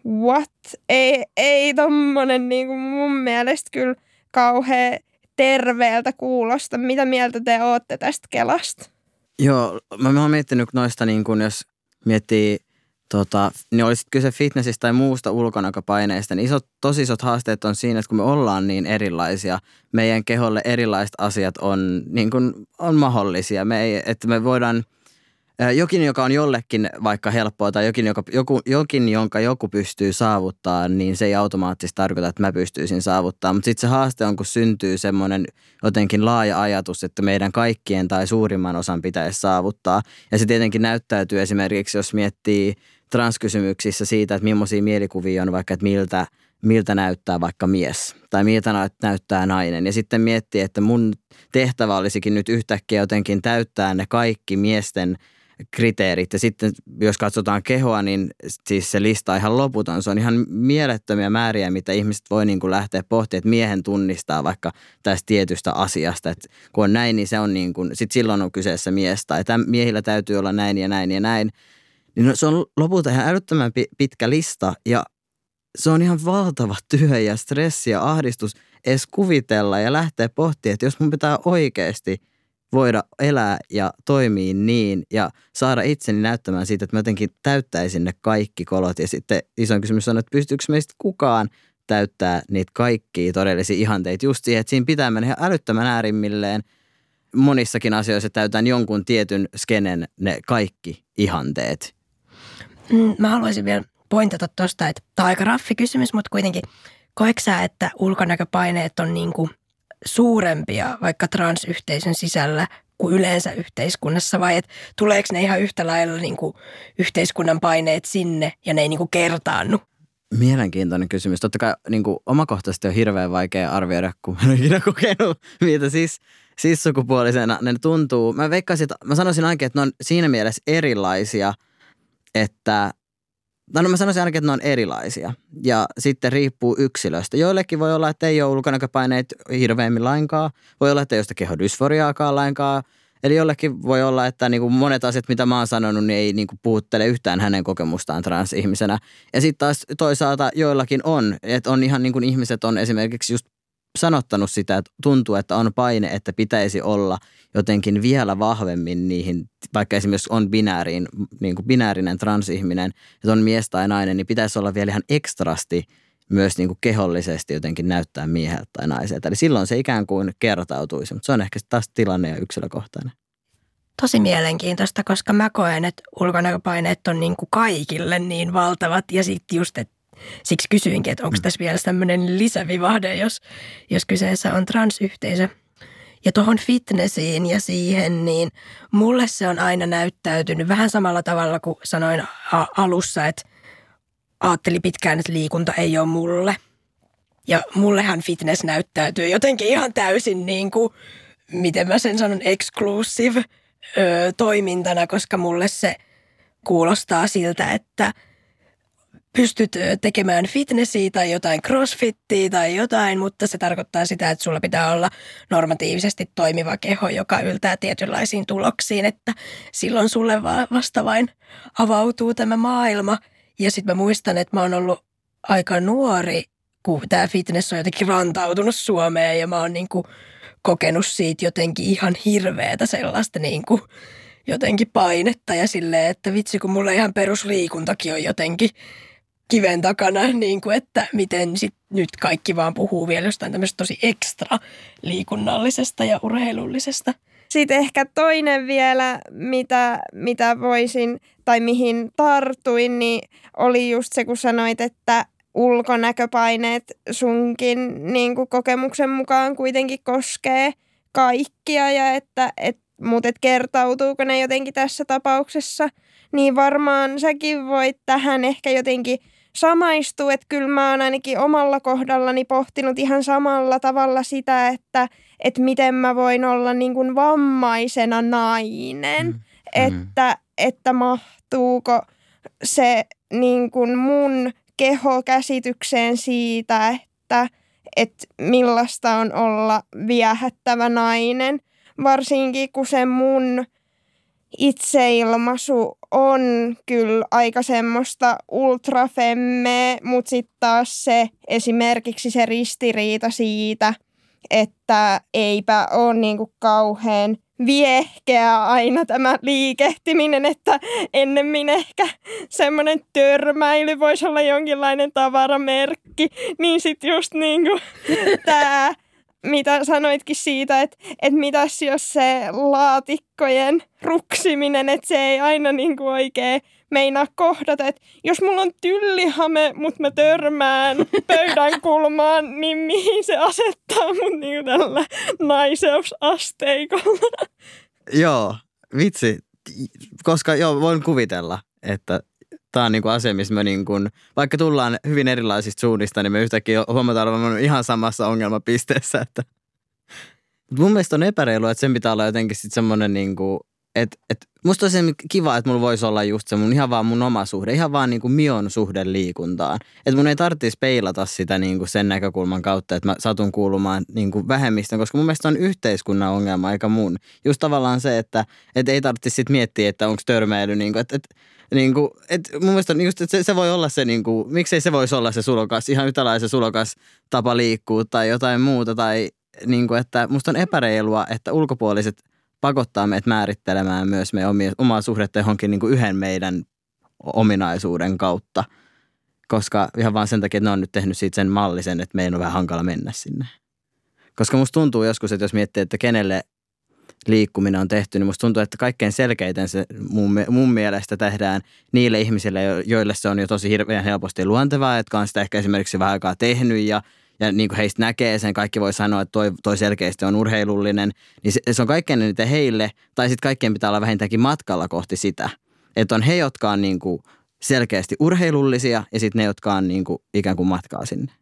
what? Ei, ei tommonen niin kuin mun mielestä kyllä kauhean terveeltä kuulosta. Mitä mieltä te olette tästä Kelasta? Joo, mä, mä oon miettinyt noista, niin kun jos miettii, tota, niin olisi kyse fitnessistä tai muusta ulkonäköpaineista, niin isot, tosi isot haasteet on siinä, että kun me ollaan niin erilaisia, meidän keholle erilaiset asiat on, niin kuin, on mahdollisia. Me ei, että me voidaan – jokin, joka on jollekin vaikka helppoa tai jokin, joka, joku, jokin, jonka joku pystyy saavuttaa, niin se ei automaattisesti tarkoita, että mä pystyisin saavuttaa. Mutta sitten se haaste on, kun syntyy semmoinen jotenkin laaja ajatus, että meidän kaikkien tai suurimman osan pitäisi saavuttaa. Ja se tietenkin näyttäytyy esimerkiksi, jos miettii transkysymyksissä siitä, että millaisia mielikuvia on vaikka, että miltä, miltä näyttää vaikka mies tai miltä näyttää nainen. Ja sitten miettii, että mun tehtävä olisikin nyt yhtäkkiä jotenkin täyttää ne kaikki miesten – kriteerit. Ja sitten jos katsotaan kehoa, niin siis se lista on ihan loputon. Se on ihan mielettömiä määriä, mitä ihmiset voi niin kuin lähteä pohtimaan, että miehen tunnistaa vaikka tästä tietystä asiasta. Että kun on näin, niin se on niin kuin, sit silloin on kyseessä mies. Tai miehillä täytyy olla näin ja näin ja näin. Niin no, se on lopulta ihan älyttömän pitkä lista ja se on ihan valtava työ ja stressi ja ahdistus edes kuvitella ja lähteä pohtimaan, että jos mun pitää oikeasti – voida elää ja toimia niin ja saada itseni näyttämään siitä, että mä jotenkin täyttäisin ne kaikki kolot. Ja sitten isoin kysymys on, että pystyykö meistä kukaan täyttää niitä kaikkia todellisia ihanteita just siihen, että siinä pitää mennä ihan älyttömän äärimmilleen. Monissakin asioissa täytään jonkun tietyn skenen ne kaikki ihanteet. Mm, mä haluaisin vielä pointata tuosta, että tämä on aika raffi kysymys, mutta kuitenkin koeksää, että ulkonäköpaineet on niin kuin – suurempia vaikka transyhteisön sisällä kuin yleensä yhteiskunnassa vai että tuleeko ne ihan yhtä lailla niin kuin yhteiskunnan paineet sinne ja ne ei niin kuin kertaannu? Mielenkiintoinen kysymys. Totta kai niin kuin omakohtaisesti on hirveän vaikea arvioida, kun mä en ikinä kokenut, mitä siis, siis sukupuolisena ne tuntuu. Mä veikkaisin, että mä sanoisin ainakin, että ne on siinä mielessä erilaisia, että No, no mä sanoisin ainakin, että ne on erilaisia ja sitten riippuu yksilöstä. Joillekin voi olla, että ei ole ulkonäköpaineet hirveämmin lainkaan. Voi olla, että ei ole sitä kehodysforiaakaan lainkaan. Eli jollekin voi olla, että niin kuin monet asiat, mitä mä oon sanonut, niin ei niin kuin puhuttele yhtään hänen kokemustaan transihmisenä. Ja sitten taas toisaalta joillakin on, että on ihan niin kuin ihmiset on esimerkiksi just sanottanut sitä, että tuntuu, että on paine, että pitäisi olla jotenkin vielä vahvemmin niihin, vaikka esimerkiksi on binääriin, niin kuin binäärinen transihminen, että on mies tai nainen, niin pitäisi olla vielä ihan ekstrasti myös niin kuin kehollisesti jotenkin näyttää mieheltä tai naiselta. Eli silloin se ikään kuin kertautuisi, mutta se on ehkä taas tilanne ja yksilökohtainen. Tosi mielenkiintoista, koska mä koen, että ulkonäköpaineet on niin kuin kaikille niin valtavat ja sitten just, että siksi kysyinkin, että onko mm. tässä vielä tämmöinen lisävivahde, jos, jos kyseessä on transyhteisö. Ja tuohon fitnessiin ja siihen, niin mulle se on aina näyttäytynyt vähän samalla tavalla kuin sanoin alussa, että ajattelin pitkään, että liikunta ei ole mulle. Ja mullehan fitness näyttäytyy jotenkin ihan täysin niin kuin, miten mä sen sanon, exclusive ö, toimintana, koska mulle se kuulostaa siltä, että pystyt tekemään fitnessiä tai jotain crossfittiä tai jotain, mutta se tarkoittaa sitä, että sulla pitää olla normatiivisesti toimiva keho, joka yltää tietynlaisiin tuloksiin, että silloin sulle vasta vain avautuu tämä maailma – ja sitten mä muistan, että mä oon ollut aika nuori, kun tämä fitness on jotenkin rantautunut Suomeen ja mä oon niin kuin kokenut siitä jotenkin ihan hirveätä sellaista niin kuin jotenkin painetta ja silleen, että vitsi kun mulla ihan perusliikuntakin on jotenkin kiven takana, [laughs] niin kuin, että miten sit nyt kaikki vaan puhuu vielä jostain tämmöistä tosi ekstra liikunnallisesta ja urheilullisesta. Sitten ehkä toinen vielä, mitä, mitä voisin tai mihin tartuin, niin oli just se, kun sanoit, että ulkonäköpaineet sunkin niin kuin kokemuksen mukaan kuitenkin koskee kaikkia ja että et, mutta et kertautuuko ne jotenkin tässä tapauksessa, niin varmaan säkin voit tähän ehkä jotenkin samaistua, että kyllä mä oon ainakin omalla kohdallani pohtinut ihan samalla tavalla sitä, että – että miten mä voin olla niin kuin vammaisena nainen, mm. että, että mahtuuko se niin kuin mun kehokäsitykseen siitä, että, että millaista on olla viehättävä nainen, varsinkin kun se mun itseilmaisu on kyllä aika semmoista ultrafemme, mutta sitten taas se esimerkiksi se ristiriita siitä – että eipä ole niin kuin kauhean viehkeä aina tämä liikehtiminen, että ennemmin ehkä semmoinen törmäily voisi olla jonkinlainen tavaramerkki, niin sitten just niin kuin tämä, mitä sanoitkin siitä, että, että mitäs jos se laatikkojen ruksiminen, että se ei aina niin kuin oikein meinaa kohdata, että jos mulla on tyllihame, mutta mä törmään [laughs] pöydän kulmaan, niin mihin se asettaa mut niin tällä naiseusasteikolla? Joo, vitsi. Koska joo, voin kuvitella, että tämä on niinku asia, missä me niinku, vaikka tullaan hyvin erilaisista suunnista, niin me yhtäkkiä huomataan olevan ihan samassa ongelmapisteessä. Että. mun mielestä on epäreilu, että sen pitää olla jotenkin sitten semmoinen niinku, et, et, musta olisi kiva, että mulla voisi olla just se mun ihan vaan mun oma suhde, ihan vaan niinku mion suhde liikuntaan. Että mun ei tarvitsisi peilata sitä niinku sen näkökulman kautta, että mä satun kuulumaan niinku vähemmistön, koska mun mielestä on yhteiskunnan ongelma eikä mun. Just tavallaan se, että et ei tarvitsisi sit miettiä, että onko törmäily, niinku, että et, niinku, et mun mielestä on just, että se, se voi olla se, niinku, miksei se voisi olla se sulokas, ihan yhtäläisen sulokas tapa liikkua tai jotain muuta. Tai niinku, että musta on epäreilua, että ulkopuoliset – pakottaa meitä määrittelemään myös meidän omia, omaa suhdetta johonkin niin kuin yhden meidän ominaisuuden kautta. Koska ihan vaan sen takia, että ne on nyt tehnyt siitä sen mallisen, että meidän on vähän hankala mennä sinne. Koska musta tuntuu joskus, että jos miettii, että kenelle liikkuminen on tehty, niin musta tuntuu, että kaikkein selkeiten se mun, mun mielestä tehdään niille ihmisille, joille se on jo tosi hirveän helposti luontevaa, jotka on sitä ehkä esimerkiksi vähän aikaa tehnyt ja ja niin kuin heistä näkee sen, kaikki voi sanoa, että toi, toi selkeästi on urheilullinen, niin se, se on kaikkein eniten heille, tai sitten kaikkien pitää olla vähintäänkin matkalla kohti sitä. Että on he, jotka on niin kuin selkeästi urheilullisia, ja sitten ne, jotka on niin kuin ikään kuin matkaa sinne.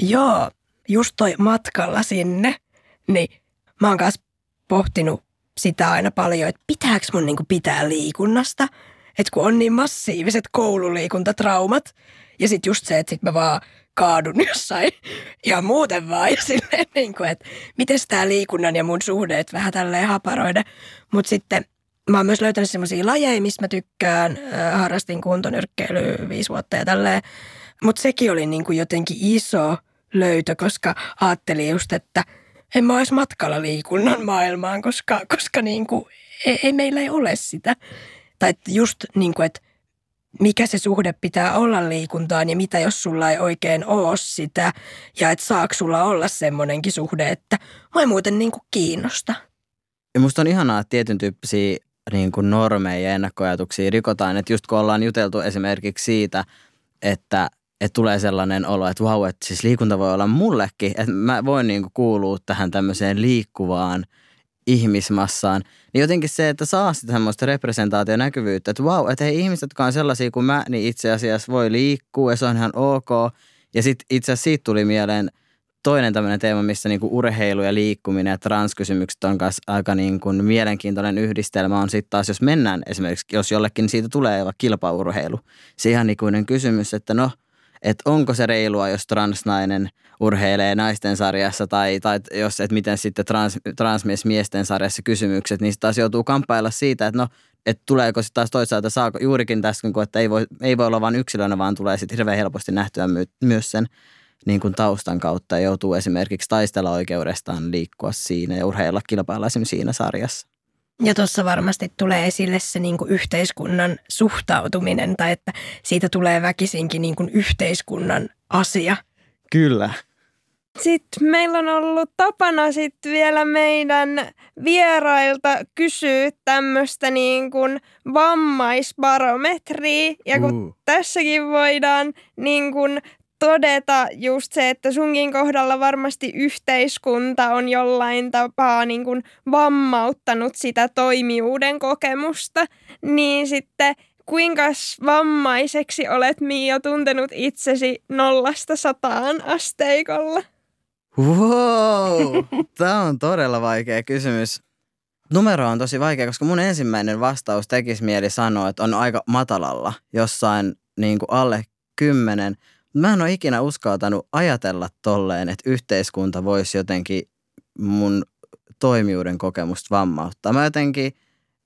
Joo, just toi matkalla sinne, niin mä oon kanssa pohtinut sitä aina paljon, että pitääkö mun niin kuin pitää liikunnasta, että kun on niin massiiviset koululiikuntatraumat, ja sitten just se, että sit mä vaan kaadun jossain ja muuten vaan. Ja silleen, niin kuin, että miten tämä liikunnan ja mun suhde, että vähän tälleen haparoida. Mutta sitten mä oon myös löytänyt semmoisia lajeja, mistä mä tykkään. Harrastin kuntonyrkkeilyä viisi vuotta ja tälleen. Mutta sekin oli niin kuin jotenkin iso löytö, koska ajattelin just, että en mä olisi matkalla liikunnan maailmaan, koska, koska niin kuin, ei, ei meillä ei ole sitä. Tai just niin kuin, että mikä se suhde pitää olla liikuntaan ja mitä jos sulla ei oikein ole sitä. Ja että saako sulla olla semmoinenkin suhde, että mä ei muuten niin kuin kiinnosta. Ja musta on ihanaa, että tietyn tyyppisiä niin kuin normeja ja ennakkoajatuksia rikotaan. Että just kun ollaan juteltu esimerkiksi siitä, että, että tulee sellainen olo, että vau, että siis liikunta voi olla mullekin. Että mä voin niin kuin kuulua tähän tämmöiseen liikkuvaan ihmismassaan. Niin jotenkin se, että saa sitä semmoista representaationäkyvyyttä, että vau, että hei ihmiset, jotka on sellaisia kuin mä, niin itse asiassa voi liikkua ja se on ihan ok. Ja sitten itse asiassa siitä tuli mieleen – toinen tämmöinen teema, missä niinku urheilu ja liikkuminen ja transkysymykset on kanssa aika niinku mielenkiintoinen yhdistelmä on sitten taas, jos mennään esimerkiksi, jos jollekin siitä tulee kilpaurheilu. Se ihan ikuinen kysymys, että no, että onko se reilua, jos transnainen urheilee naisten sarjassa tai, tai jos, että miten sitten trans, transmies miesten sarjassa kysymykset, niin taas joutuu kamppailla siitä, että no, että tuleeko sitten taas toisaalta, saako juurikin tässä, että ei voi, ei voi olla vain yksilönä, vaan tulee sitten hirveän helposti nähtyä my, myös sen niin kuin taustan kautta ja joutuu esimerkiksi taistella oikeudestaan liikkua siinä ja urheilla kilpailla esimerkiksi siinä sarjassa. Ja tuossa varmasti tulee esille se niin kuin yhteiskunnan suhtautuminen tai että siitä tulee väkisinkin niin kuin yhteiskunnan asia. Kyllä. Sitten meillä on ollut tapana sitten vielä meidän vierailta kysyä tämmöistä niin kuin vammaisbarometriä. Ja kun uh. tässäkin voidaan niin kuin todeta just se, että sunkin kohdalla varmasti yhteiskunta on jollain tapaa niin kuin vammauttanut sitä toimijuuden kokemusta, niin sitten kuinka vammaiseksi olet Mia tuntenut itsesi nollasta sataan asteikolla? Wow, [laughs] tämä on todella vaikea kysymys. Numero on tosi vaikea, koska mun ensimmäinen vastaus tekisi mieli sanoa, että on aika matalalla, jossain niin kuin alle kymmenen – Mä en ole ikinä uskaltanut ajatella tolleen, että yhteiskunta voisi jotenkin mun toimijuuden kokemusta vammauttaa. Mä jotenkin,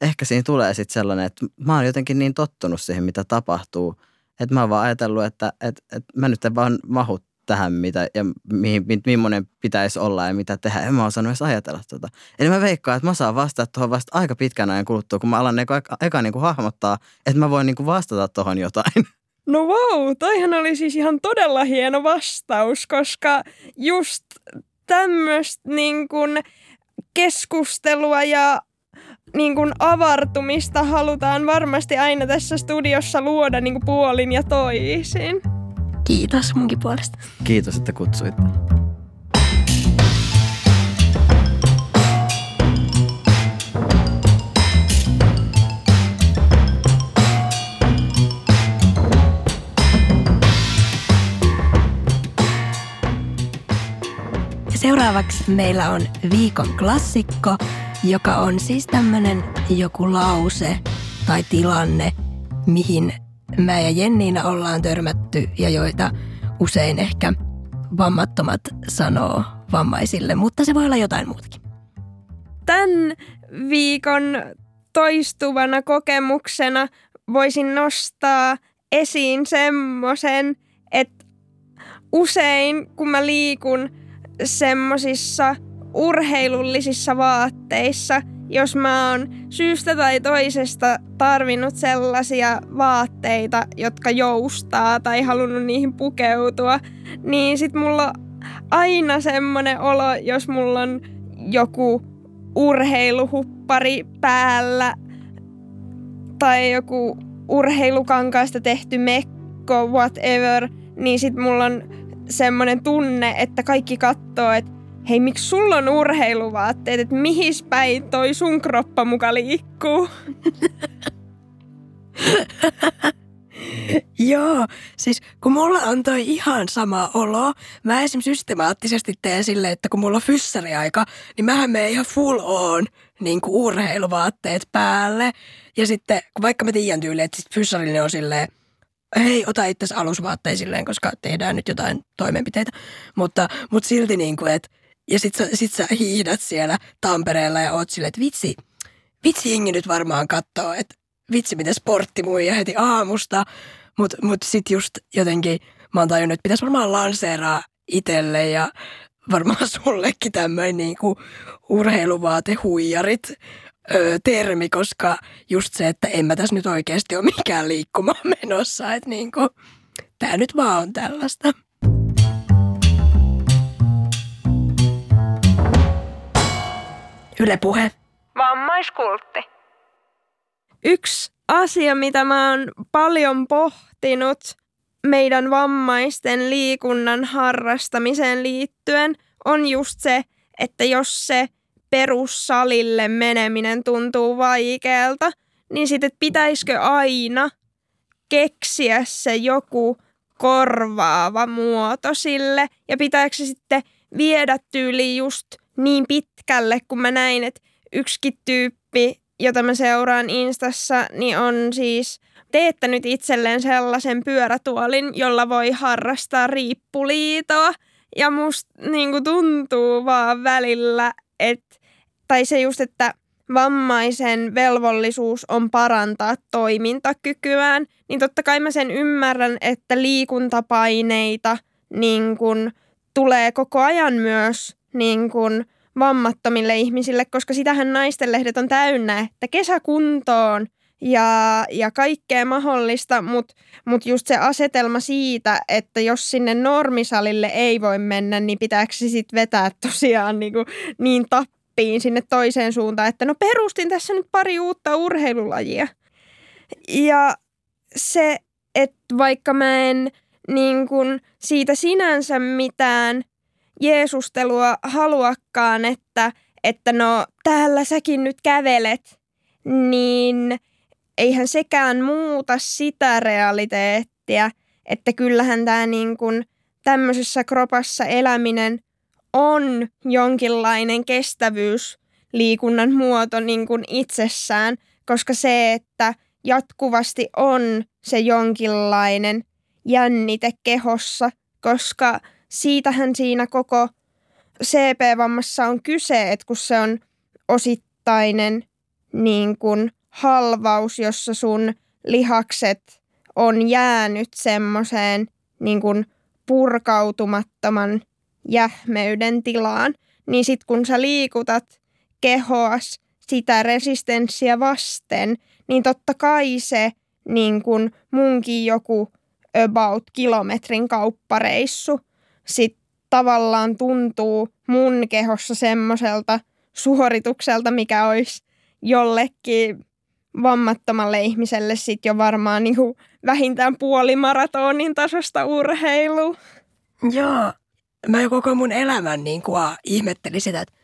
ehkä siinä tulee sitten sellainen, että mä oon jotenkin niin tottunut siihen, mitä tapahtuu, että mä oon vaan ajatellut, että, että, että mä nyt en vaan mahu tähän, mitä, ja mihin, millainen pitäisi olla ja mitä tehdä. En mä osannut edes ajatella tota. Eli mä veikkaan, että mä saan vastata tuohon vasta aika pitkän ajan kuluttua, kun mä alan eka, eka niin kuin hahmottaa, että mä voin niin kuin vastata tuohon jotain. [laughs] No wow, toihan oli siis ihan todella hieno vastaus, koska just tämmöistä niin keskustelua ja niin kuin avartumista halutaan varmasti aina tässä studiossa luoda niin kuin puolin ja toisin. Kiitos munkin puolesta. Kiitos, että kutsuitte. Seuraavaksi meillä on viikon klassikko, joka on siis tämmöinen joku lause tai tilanne, mihin mä ja Jenniina ollaan törmätty ja joita usein ehkä vammattomat sanoo vammaisille, mutta se voi olla jotain muutakin. Tämän viikon toistuvana kokemuksena voisin nostaa esiin semmoisen, että usein kun mä liikun semmosissa urheilullisissa vaatteissa, jos mä oon syystä tai toisesta tarvinnut sellaisia vaatteita, jotka joustaa tai halunnut niihin pukeutua, niin sit mulla on aina semmonen olo, jos mulla on joku urheiluhuppari päällä tai joku urheilukankaasta tehty mekko, whatever, niin sit mulla on semmoinen tunne, että kaikki katsoo, että hei, miksi sulla on urheiluvaatteet, että mihin päin toi sun kroppa muka liikkuu? [laughs] Joo, siis kun mulla on toi ihan sama olo, mä esimerkiksi systemaattisesti teen silleen, että kun mulla on fyssäriaika, niin mähän menen ihan full on niin kuin urheiluvaatteet päälle. Ja sitten, kun vaikka mä tiedän tyyliin, että fyssarille on silleen, hei, ota itse alusvaatteilleen, koska tehdään nyt jotain toimenpiteitä. Mutta, mutta silti niin kuin, että ja sit sä, sit sä hiihdät siellä Tampereella ja oot silleen, että vitsi, vitsi jengi nyt varmaan katsoo, että vitsi miten sporttimuija heti aamusta. Mutta mut sit just jotenkin mä oon tajunnut, että pitäisi varmaan lanseeraa itselle ja varmaan sullekin tämmöinen niinku urheiluvaatehuijarit ö, termi, koska just se, että en mä tässä nyt oikeasti ole mikään liikkumaan [laughs] menossa, että niinku, tää nyt vaan on tällaista. Yle Puhe. Vammaiskultti. Yksi asia, mitä mä oon paljon pohtinut meidän vammaisten liikunnan harrastamiseen liittyen, on just se, että jos se perussalille meneminen tuntuu vaikealta, niin sitten pitäisikö aina keksiä se joku korvaava muoto sille ja pitääkö se sitten viedä tyyli just niin pitkälle, kun mä näin, että yksikin tyyppi, jota mä seuraan Instassa, niin on siis teettänyt itselleen sellaisen pyörätuolin, jolla voi harrastaa riippuliitoa. Ja musta niin tuntuu vaan välillä, että, tai se just, että vammaisen velvollisuus on parantaa toimintakykyään, niin totta kai mä sen ymmärrän, että liikuntapaineita niin kun, tulee koko ajan myös niin kun, vammattomille ihmisille, koska sitähän naistenlehdet on täynnä, että kesäkuntoon ja, ja kaikkea mahdollista, mutta mut just se asetelma siitä, että jos sinne normisalille ei voi mennä, niin pitääkö se sitten vetää tosiaan niin, kuin niin tappiin sinne toiseen suuntaan, että no perustin tässä nyt pari uutta urheilulajia. Ja se, että vaikka mä en niin kuin siitä sinänsä mitään Jeesustelua haluakaan, että, että no täällä säkin nyt kävelet, niin eihän sekään muuta sitä realiteettia, että kyllähän tämä niin kuin tämmöisessä kropassa eläminen on jonkinlainen kestävyys liikunnan muoto niin kuin itsessään, koska se, että jatkuvasti on se jonkinlainen jännite kehossa, koska siitähän siinä koko CP-vammassa on kyse, että kun se on osittainen niin kuin halvaus, jossa sun lihakset on jäänyt semmoiseen niin kuin purkautumattoman jähmeyden tilaan, niin sitten kun sä liikutat kehoas sitä resistenssiä vasten, niin totta kai se niin kuin munkin joku about kilometrin kauppareissu sit tavallaan tuntuu mun kehossa semmoiselta suoritukselta, mikä olisi jollekin vammattomalle ihmiselle sit jo varmaan niinku vähintään puoli maratonin tasosta urheilu. Joo. Mä jo koko mun elämän niin kuin ihmettelin sitä, että,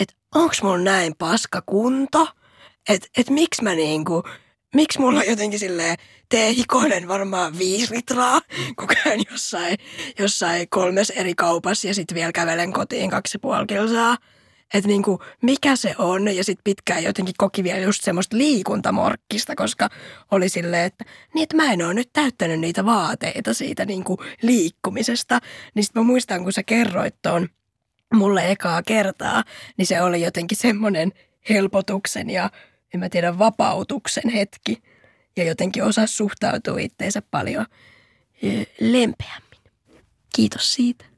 että onks mun näin paska kunto? Että et miksi mä niin kuin, miksi mulla on jotenkin silleen teehikoinen varmaan viisi litraa, kun käyn jossain, jossain kolmes eri kaupassa ja sitten vielä kävelen kotiin kaksi puoli kilsaa. Että niinku, mikä se on ja sitten pitkään jotenkin koki vielä just semmoista liikuntamorkkista, koska oli silleen, että niin, että mä en ole nyt täyttänyt niitä vaateita siitä niinku liikkumisesta. Niin sitten mä muistan, kun sä kerroit ton mulle ekaa kertaa, niin se oli jotenkin semmoinen helpotuksen ja en mä tiedä, vapautuksen hetki ja jotenkin osaa suhtautua itteensä paljon lempeämmin. Kiitos siitä.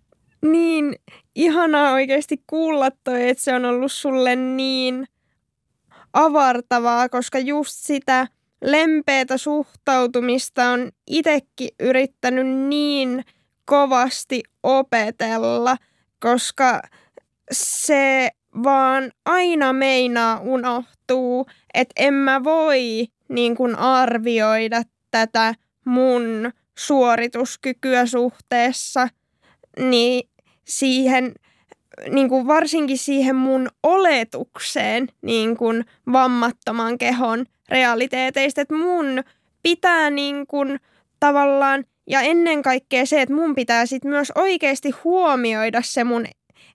Niin, ihanaa oikeasti kuulla toi, että se on ollut sulle niin avartavaa, koska just sitä lempeätä suhtautumista on itsekin yrittänyt niin kovasti opetella, koska se vaan aina meinaa unohtuu, että en mä voi niin kuin arvioida tätä mun suorituskykyä suhteessa niin siihen niin kuin varsinkin siihen mun oletukseen niin kuin vammattoman kehon realiteeteista, että mun pitää niin kuin tavallaan ja ennen kaikkea se, että mun pitää sit myös oikeasti huomioida se mun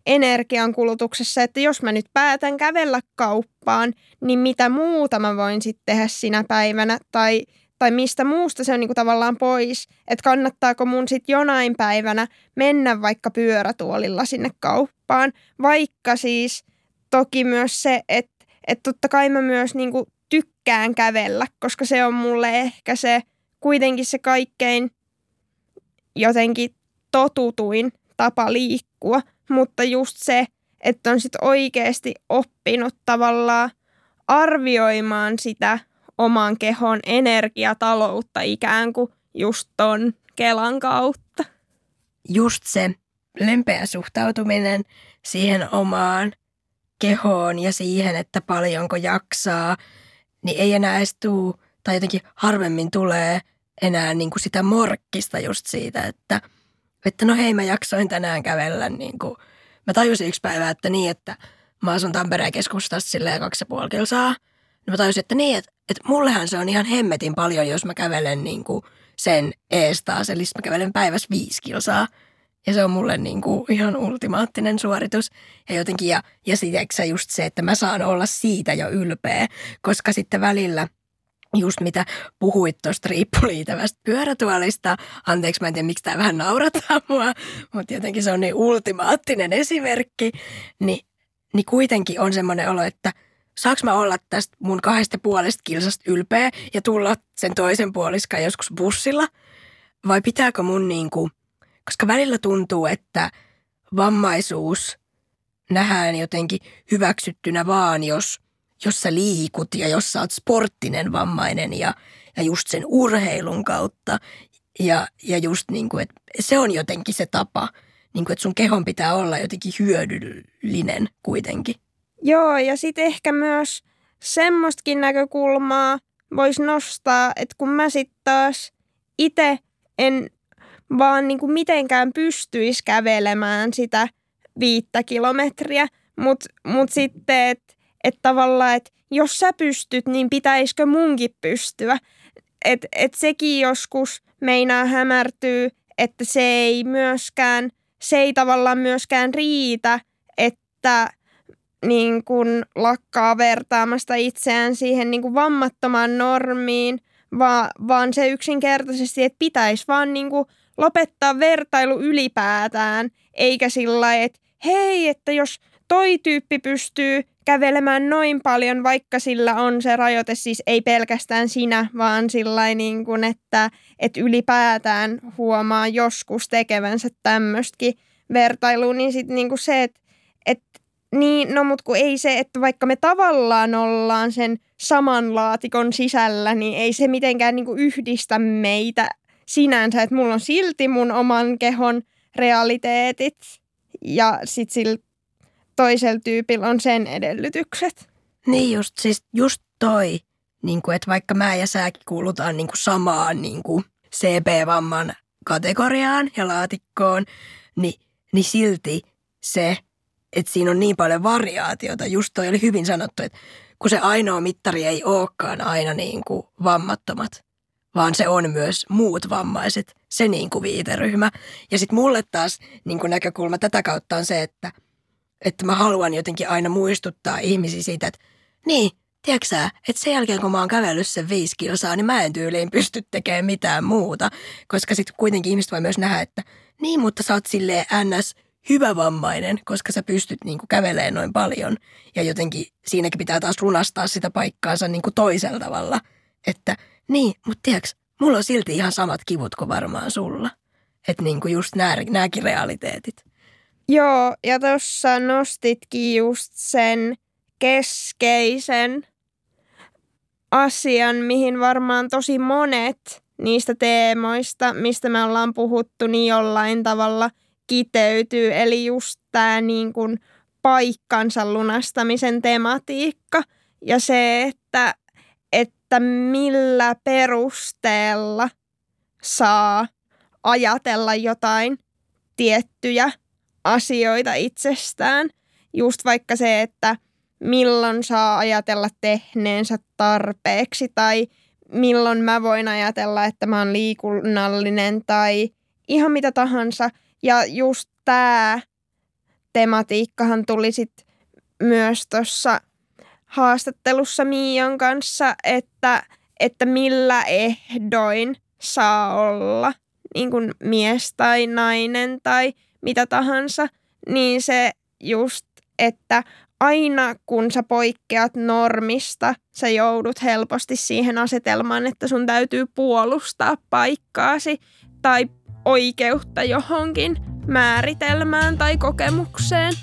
energiankulutuksessa, että jos mä nyt päätän kävellä kauppaan, niin mitä muuta mä voin sitten tehdä sinä päivänä? Tai, tai mistä muusta se on niinku tavallaan pois, että kannattaako mun sitten jonain päivänä mennä vaikka pyörätuolilla sinne kauppaan, vaikka siis toki myös se, että, että totta kai mä myös niinku tykkään kävellä, koska se on mulle ehkä se kuitenkin se kaikkein jotenkin totutuin tapa liikkua, mutta just se, että on sitten oikeasti oppinut tavallaan arvioimaan sitä oman kehon energiataloutta ikään kuin just ton Kelan kautta. Just se lempeä suhtautuminen siihen omaan kehoon ja siihen, että paljonko jaksaa, niin ei enää edes tuu, tai jotenkin harvemmin tulee enää niin kuin sitä morkkista just siitä, että, että no hei mä jaksoin tänään kävellä niin kuin, mä tajusin yksi päivä, että niin, että mä asun Tampereen keskustassa silleen kaksi ja puoli kilsaa. Niin mä tajusin, että niin, että, että mullehan se on ihan hemmetin paljon, jos mä kävelen niin kuin sen ees taas. Eli mä kävelen päivässä viisi kilsaa. Ja se on mulle niin kuin ihan ultimaattinen suoritus. Ja jotenkin, ja, ja sitten just se, että mä saan olla siitä jo ylpeä, koska sitten välillä – just mitä puhuit tuosta riippuliitävästä pyörätuolista. Anteeksi, mä en tiedä, miksi tämä vähän naurattaa mua, mutta jotenkin se on niin ultimaattinen esimerkki. Ni, niin kuitenkin on semmoinen olo, että saaks mä olla tästä mun kahdesta puolesta kilsasta ylpeä ja tulla sen toisen puoliskan joskus bussilla? Vai pitääkö mun niin kuin, koska välillä tuntuu, että vammaisuus nähdään jotenkin hyväksyttynä vaan, jos, jos sä liikut ja jos sä oot sporttinen vammainen ja, ja just sen urheilun kautta. Ja, ja just niin kuin, että se on jotenkin se tapa, niin kuin, että sun kehon pitää olla jotenkin hyödyllinen kuitenkin. Joo, ja sitten ehkä myös semmoistakin näkökulmaa voisi nostaa, että kun mä sitten taas itse en vaan niin kuin mitenkään pystyisi kävelemään sitä viittä kilometriä, mutta mut sitten, että et tavallaan, että jos sä pystyt, niin pitäisikö munkin pystyä. Että et sekin joskus meinaa hämärtyy, että se ei myöskään, se ei tavallaan myöskään riitä, että niin kuin lakkaa vertaamasta itseään siihen niin kuin vammattomaan normiin, vaan, vaan se yksinkertaisesti, että pitäisi vaan niin kuin lopettaa vertailu ylipäätään, eikä sillä että hei, että jos toi tyyppi pystyy kävelemään noin paljon, vaikka sillä on se rajoite, siis ei pelkästään sinä, vaan sillä niin kuin, että, että ylipäätään huomaa joskus tekevänsä tämmöistäkin vertailua, niin sitten niin se, että niin, no mutta kun ei se, että vaikka me tavallaan ollaan sen saman laatikon sisällä, niin ei se mitenkään niin kuin yhdistä meitä sinänsä, että mulla on silti mun oman kehon realiteetit ja sitten sillä toisella tyypillä on sen edellytykset. Niin just, siis just toi, niin kuin, että vaikka mä ja säkin kuulutaan niin samaan niin kuin CP-vamman kategoriaan ja laatikkoon, niin, niin silti se, että siinä on niin paljon variaatiota. Just toi oli hyvin sanottu, että kun se ainoa mittari ei olekaan aina niin kuin vammattomat, vaan se on myös muut vammaiset, se niin kuin viiteryhmä. Ja sitten mulle taas niin kuin näkökulma tätä kautta on se, että, että mä haluan jotenkin aina muistuttaa ihmisiä siitä, että niin, tiedätkö että sen jälkeen kun mä oon kävellyt sen viisi kilsaa, niin mä en tyyliin pysty tekemään mitään muuta. Koska sitten kuitenkin ihmiset voi myös nähdä, että niin, mutta sä oot silleen ns hyvävammainen, koska sä pystyt niin kuin kävelemään noin paljon. Ja jotenkin siinäkin pitää taas lunastaa sitä paikkaansa niin toisella tavalla. Että niin, mutta tiedätkö, mulla on silti ihan samat kivut kuin varmaan sulla. Että niin just nämä, nämäkin realiteetit. Joo, ja tuossa nostitkin just sen keskeisen asian, mihin varmaan tosi monet niistä teemoista, mistä me ollaan puhuttu, niin jollain tavalla kiteytyy. Eli just tämä niin kuin paikkansa lunastamisen tematiikka ja se, että että millä perusteella saa ajatella jotain tiettyjä asioita itsestään. Just vaikka se, että milloin saa ajatella tehneensä tarpeeksi tai milloin mä voin ajatella, että mä oon liikunnallinen tai ihan mitä tahansa. Ja just tämä tematiikkahan tuli sitten myös tuossa haastattelussa Miian kanssa, että, että millä ehdoin saa olla niin kuin mies tai nainen tai mitä tahansa, niin se just, että aina kun sä poikkeat normista, sä joudut helposti siihen asetelmaan, että sun täytyy puolustaa paikkaasi tai oikeutta johonkin määritelmään tai kokemukseen.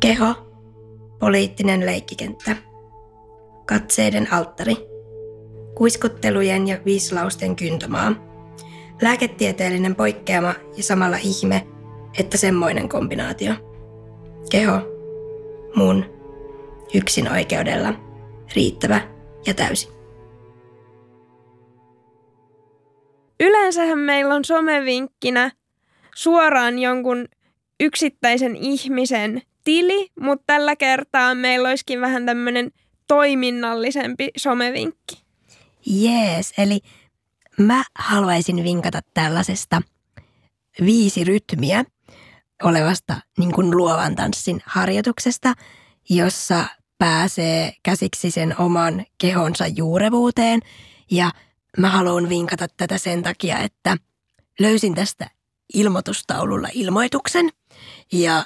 Keho, poliittinen leikkikenttä, katseiden alttari, kuiskuttelujen ja viislausten kyntomaa, lääketieteellinen poikkeama ja samalla ihme, että semmoinen kombinaatio. Keho, mun yksin oikeudella, riittävä ja täysi. Yleensähän meillä on somevinkkinä suoraan jonkun yksittäisen ihmisen tili, mutta tällä kertaa meillä olisikin vähän tämmöinen toiminnallisempi somevinkki. Jees, eli mä haluaisin vinkata tällaisesta viisi rytmiä olevasta niin kuin luovan tanssin harjoituksesta, jossa pääsee käsiksi sen oman kehonsa juurevuuteen. Ja mä haluan vinkata tätä sen takia, että löysin tästä ilmoitustaululla ilmoituksen. Ja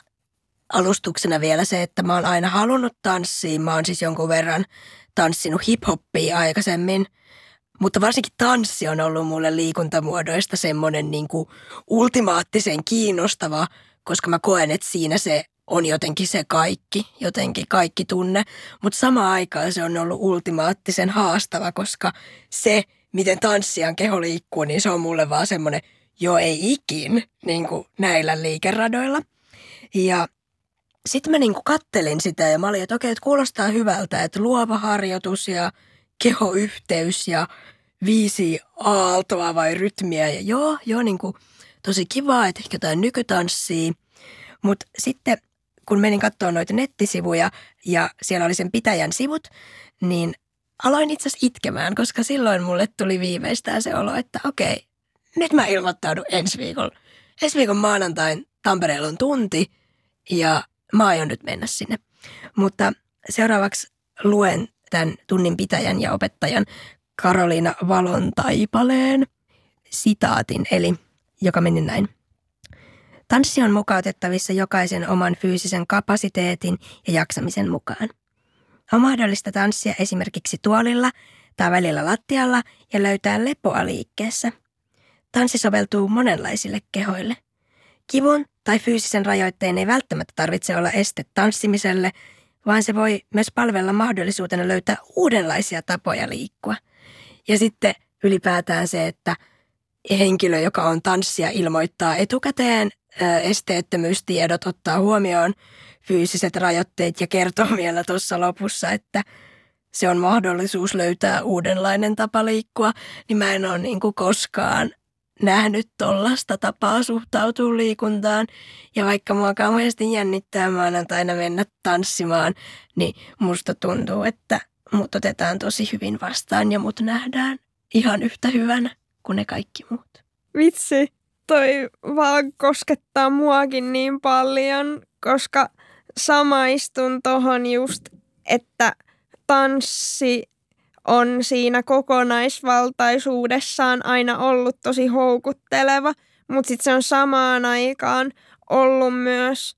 alustuksena vielä se, että mä oon aina halunnut tanssia. Mä oon siis jonkun verran tanssinut hiphoppia aikaisemmin. Mutta varsinkin tanssi on ollut mulle liikuntamuodoista semmoinen niin kuin ultimaattisen kiinnostava, koska mä koen, että siinä se on jotenkin se kaikki, jotenkin kaikki tunne. Mutta samaan aikaan se on ollut ultimaattisen haastava, koska se, miten tanssijan keho liikkuu, niin se on mulle vaan semmoinen, jo ei ikin niin kuin näillä liikeradoilla. Ja sitten mä niinku kattelin sitä ja mä olin, että okei, että kuulostaa hyvältä, että luova harjoitus ja kehoyhteys ja viisi aaltoa vai rytmiä. Ja joo, joo, niinku tosi kivaa, että ehkä jotain nykytanssia. Mutta sitten kun menin katsoa noita nettisivuja ja siellä oli sen pitäjän sivut, niin aloin itse asiassa itkemään, koska silloin mulle tuli viimeistään se olo, että okei, nyt mä ilmoittaudun ensi viikolla. Ensi viikon maanantain Tampereella on tunti ja mä aion nyt mennä sinne. Mutta seuraavaksi luen tämän tunnin pitäjän ja opettajan Karoliina Valon taipaleen sitaatin, eli joka meni näin. Tanssi on mukautettavissa jokaisen oman fyysisen kapasiteetin ja jaksamisen mukaan. On mahdollista tanssia esimerkiksi tuolilla tai välillä lattialla ja löytää lepoa liikkeessä. Tanssi soveltuu monenlaisille kehoille. Kivun tai fyysisen rajoitteen ei välttämättä tarvitse olla este tanssimiselle, vaan se voi myös palvella mahdollisuutena löytää uudenlaisia tapoja liikkua. Ja sitten ylipäätään se, että henkilö, joka on tanssia, ilmoittaa etukäteen esteettömyystiedot, ottaa huomioon fyysiset rajoitteet ja kertoo [laughs] vielä tuossa lopussa, että se on mahdollisuus löytää uudenlainen tapa liikkua, niin mä en ole niin kuin koskaan nähnyt tollasta tapaa suhtautua liikuntaan. Ja vaikka mua kauheasti jännittää maanantaina mennä tanssimaan, niin musta tuntuu, että mut otetaan tosi hyvin vastaan ja mut nähdään ihan yhtä hyvänä kuin ne kaikki muut. Vitsi, toi vaan koskettaa muakin niin paljon, koska samaistun tohon just, että tanssi on siinä kokonaisvaltaisuudessaan aina ollut tosi houkutteleva, mutta sitten se on samaan aikaan ollut myös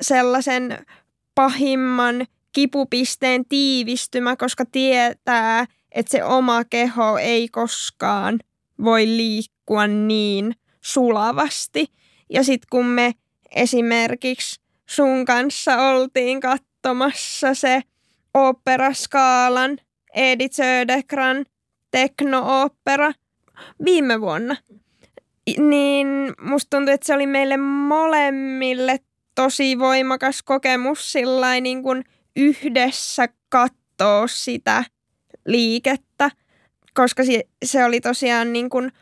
sellaisen pahimman kipupisteen tiivistymä, koska tietää, että se oma keho ei koskaan voi liikkua niin sulavasti. Ja sitten kun me esimerkiksi sun kanssa oltiin katsomassa se operaskaalan Edith Södergran tekno-opera viime vuonna. Niin musta tuntuu, että se oli meille molemmille tosi voimakas kokemus sillä niin kuin yhdessä katsoa sitä liikettä, koska se, oli tosiaan niin kuin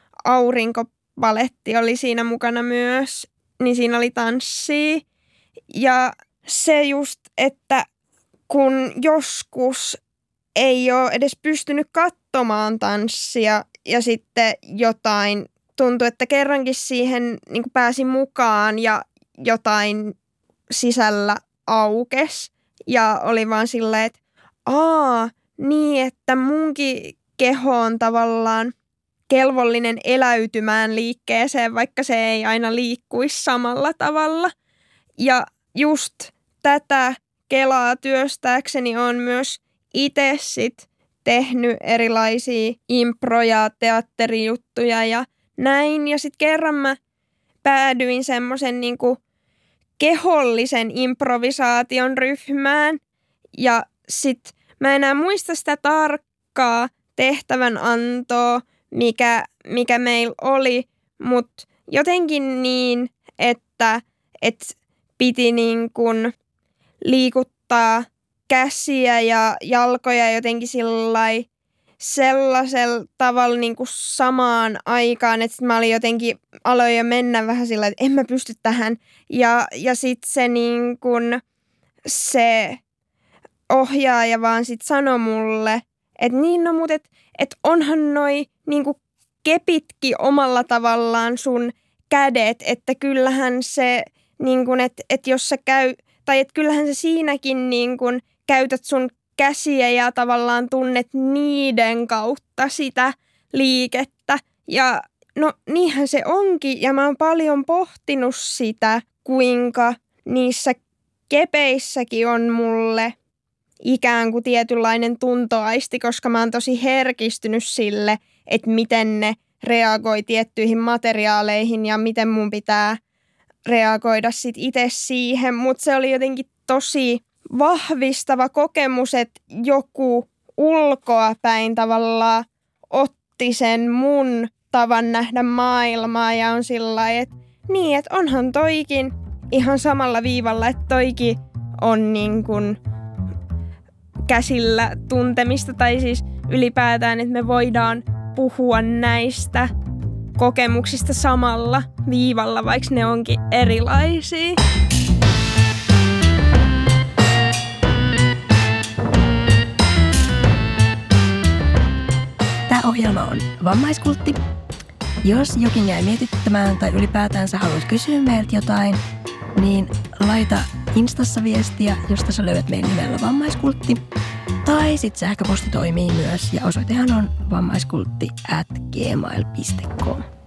aurinkopaletti oli siinä mukana myös, niin siinä oli tanssia. Ja se just, että kun joskus ei ole edes pystynyt katsomaan tanssia ja sitten jotain, tuntui, että kerrankin siihen niin pääsi mukaan ja jotain sisällä aukes ja oli vaan silleen, että aa, niin, että munkin keho on tavallaan kelvollinen eläytymään liikkeeseen, vaikka se ei aina liikkuisi samalla tavalla. Ja just tätä kelaa työstääkseni on myös itse sit tehnyt erilaisia improja, teatterijuttuja ja näin. Ja sitten kerran mä päädyin semmoisen niinku kehollisen improvisaation ryhmään. Ja sit mä enää muista sitä tarkkaa tehtävän antoa, mikä, mikä meillä oli, mutta jotenkin niin, että, että piti niin kun liikuttaa käsiä ja jalkoja jotenkin sillai sellaisella tavalla niin kuin samaan aikaan, että mä olin jotenkin, aloin jo mennä vähän sillä että en mä pysty tähän. Ja, ja sitten se niin kuin, se ohjaaja vaan sitten sanoi mulle, että niin no mut, että et onhan noi niin kuin kepitkin omalla tavallaan sun kädet, että kyllähän se, niin kuin, että, että jos sä käy, tai että kyllähän se siinäkin niin kuin, käytät sun käsiä ja tavallaan tunnet niiden kautta sitä liikettä. Ja no niinhän se onkin ja mä oon paljon pohtinut sitä, kuinka niissä kepeissäkin on mulle ikään kuin tietynlainen tuntoaisti, koska mä oon tosi herkistynyt sille, että miten ne reagoi tiettyihin materiaaleihin ja miten mun pitää reagoida sit itse siihen. Mutta se oli jotenkin tosi vahvistava kokemus, että joku ulkoa päin tavallaan otti sen mun tavan nähdä maailmaa ja on sillä että niin, että onhan toikin ihan samalla viivalla, että toikin on niin kuin käsillä tuntemista tai siis ylipäätään, että me voidaan puhua näistä kokemuksista samalla viivalla, vaikka ne onkin erilaisia. Tämä ohjelma on vammaiskultti. Jos jokin jäi mietittämään tai ylipäätään sä haluat kysyä meiltä jotain, niin laita Instassa viestiä, josta sä löydät meidän nimellä vammaiskultti. Tai sitten sähköposti toimii myös ja osoitehan on vammaiskultti at gmail.com.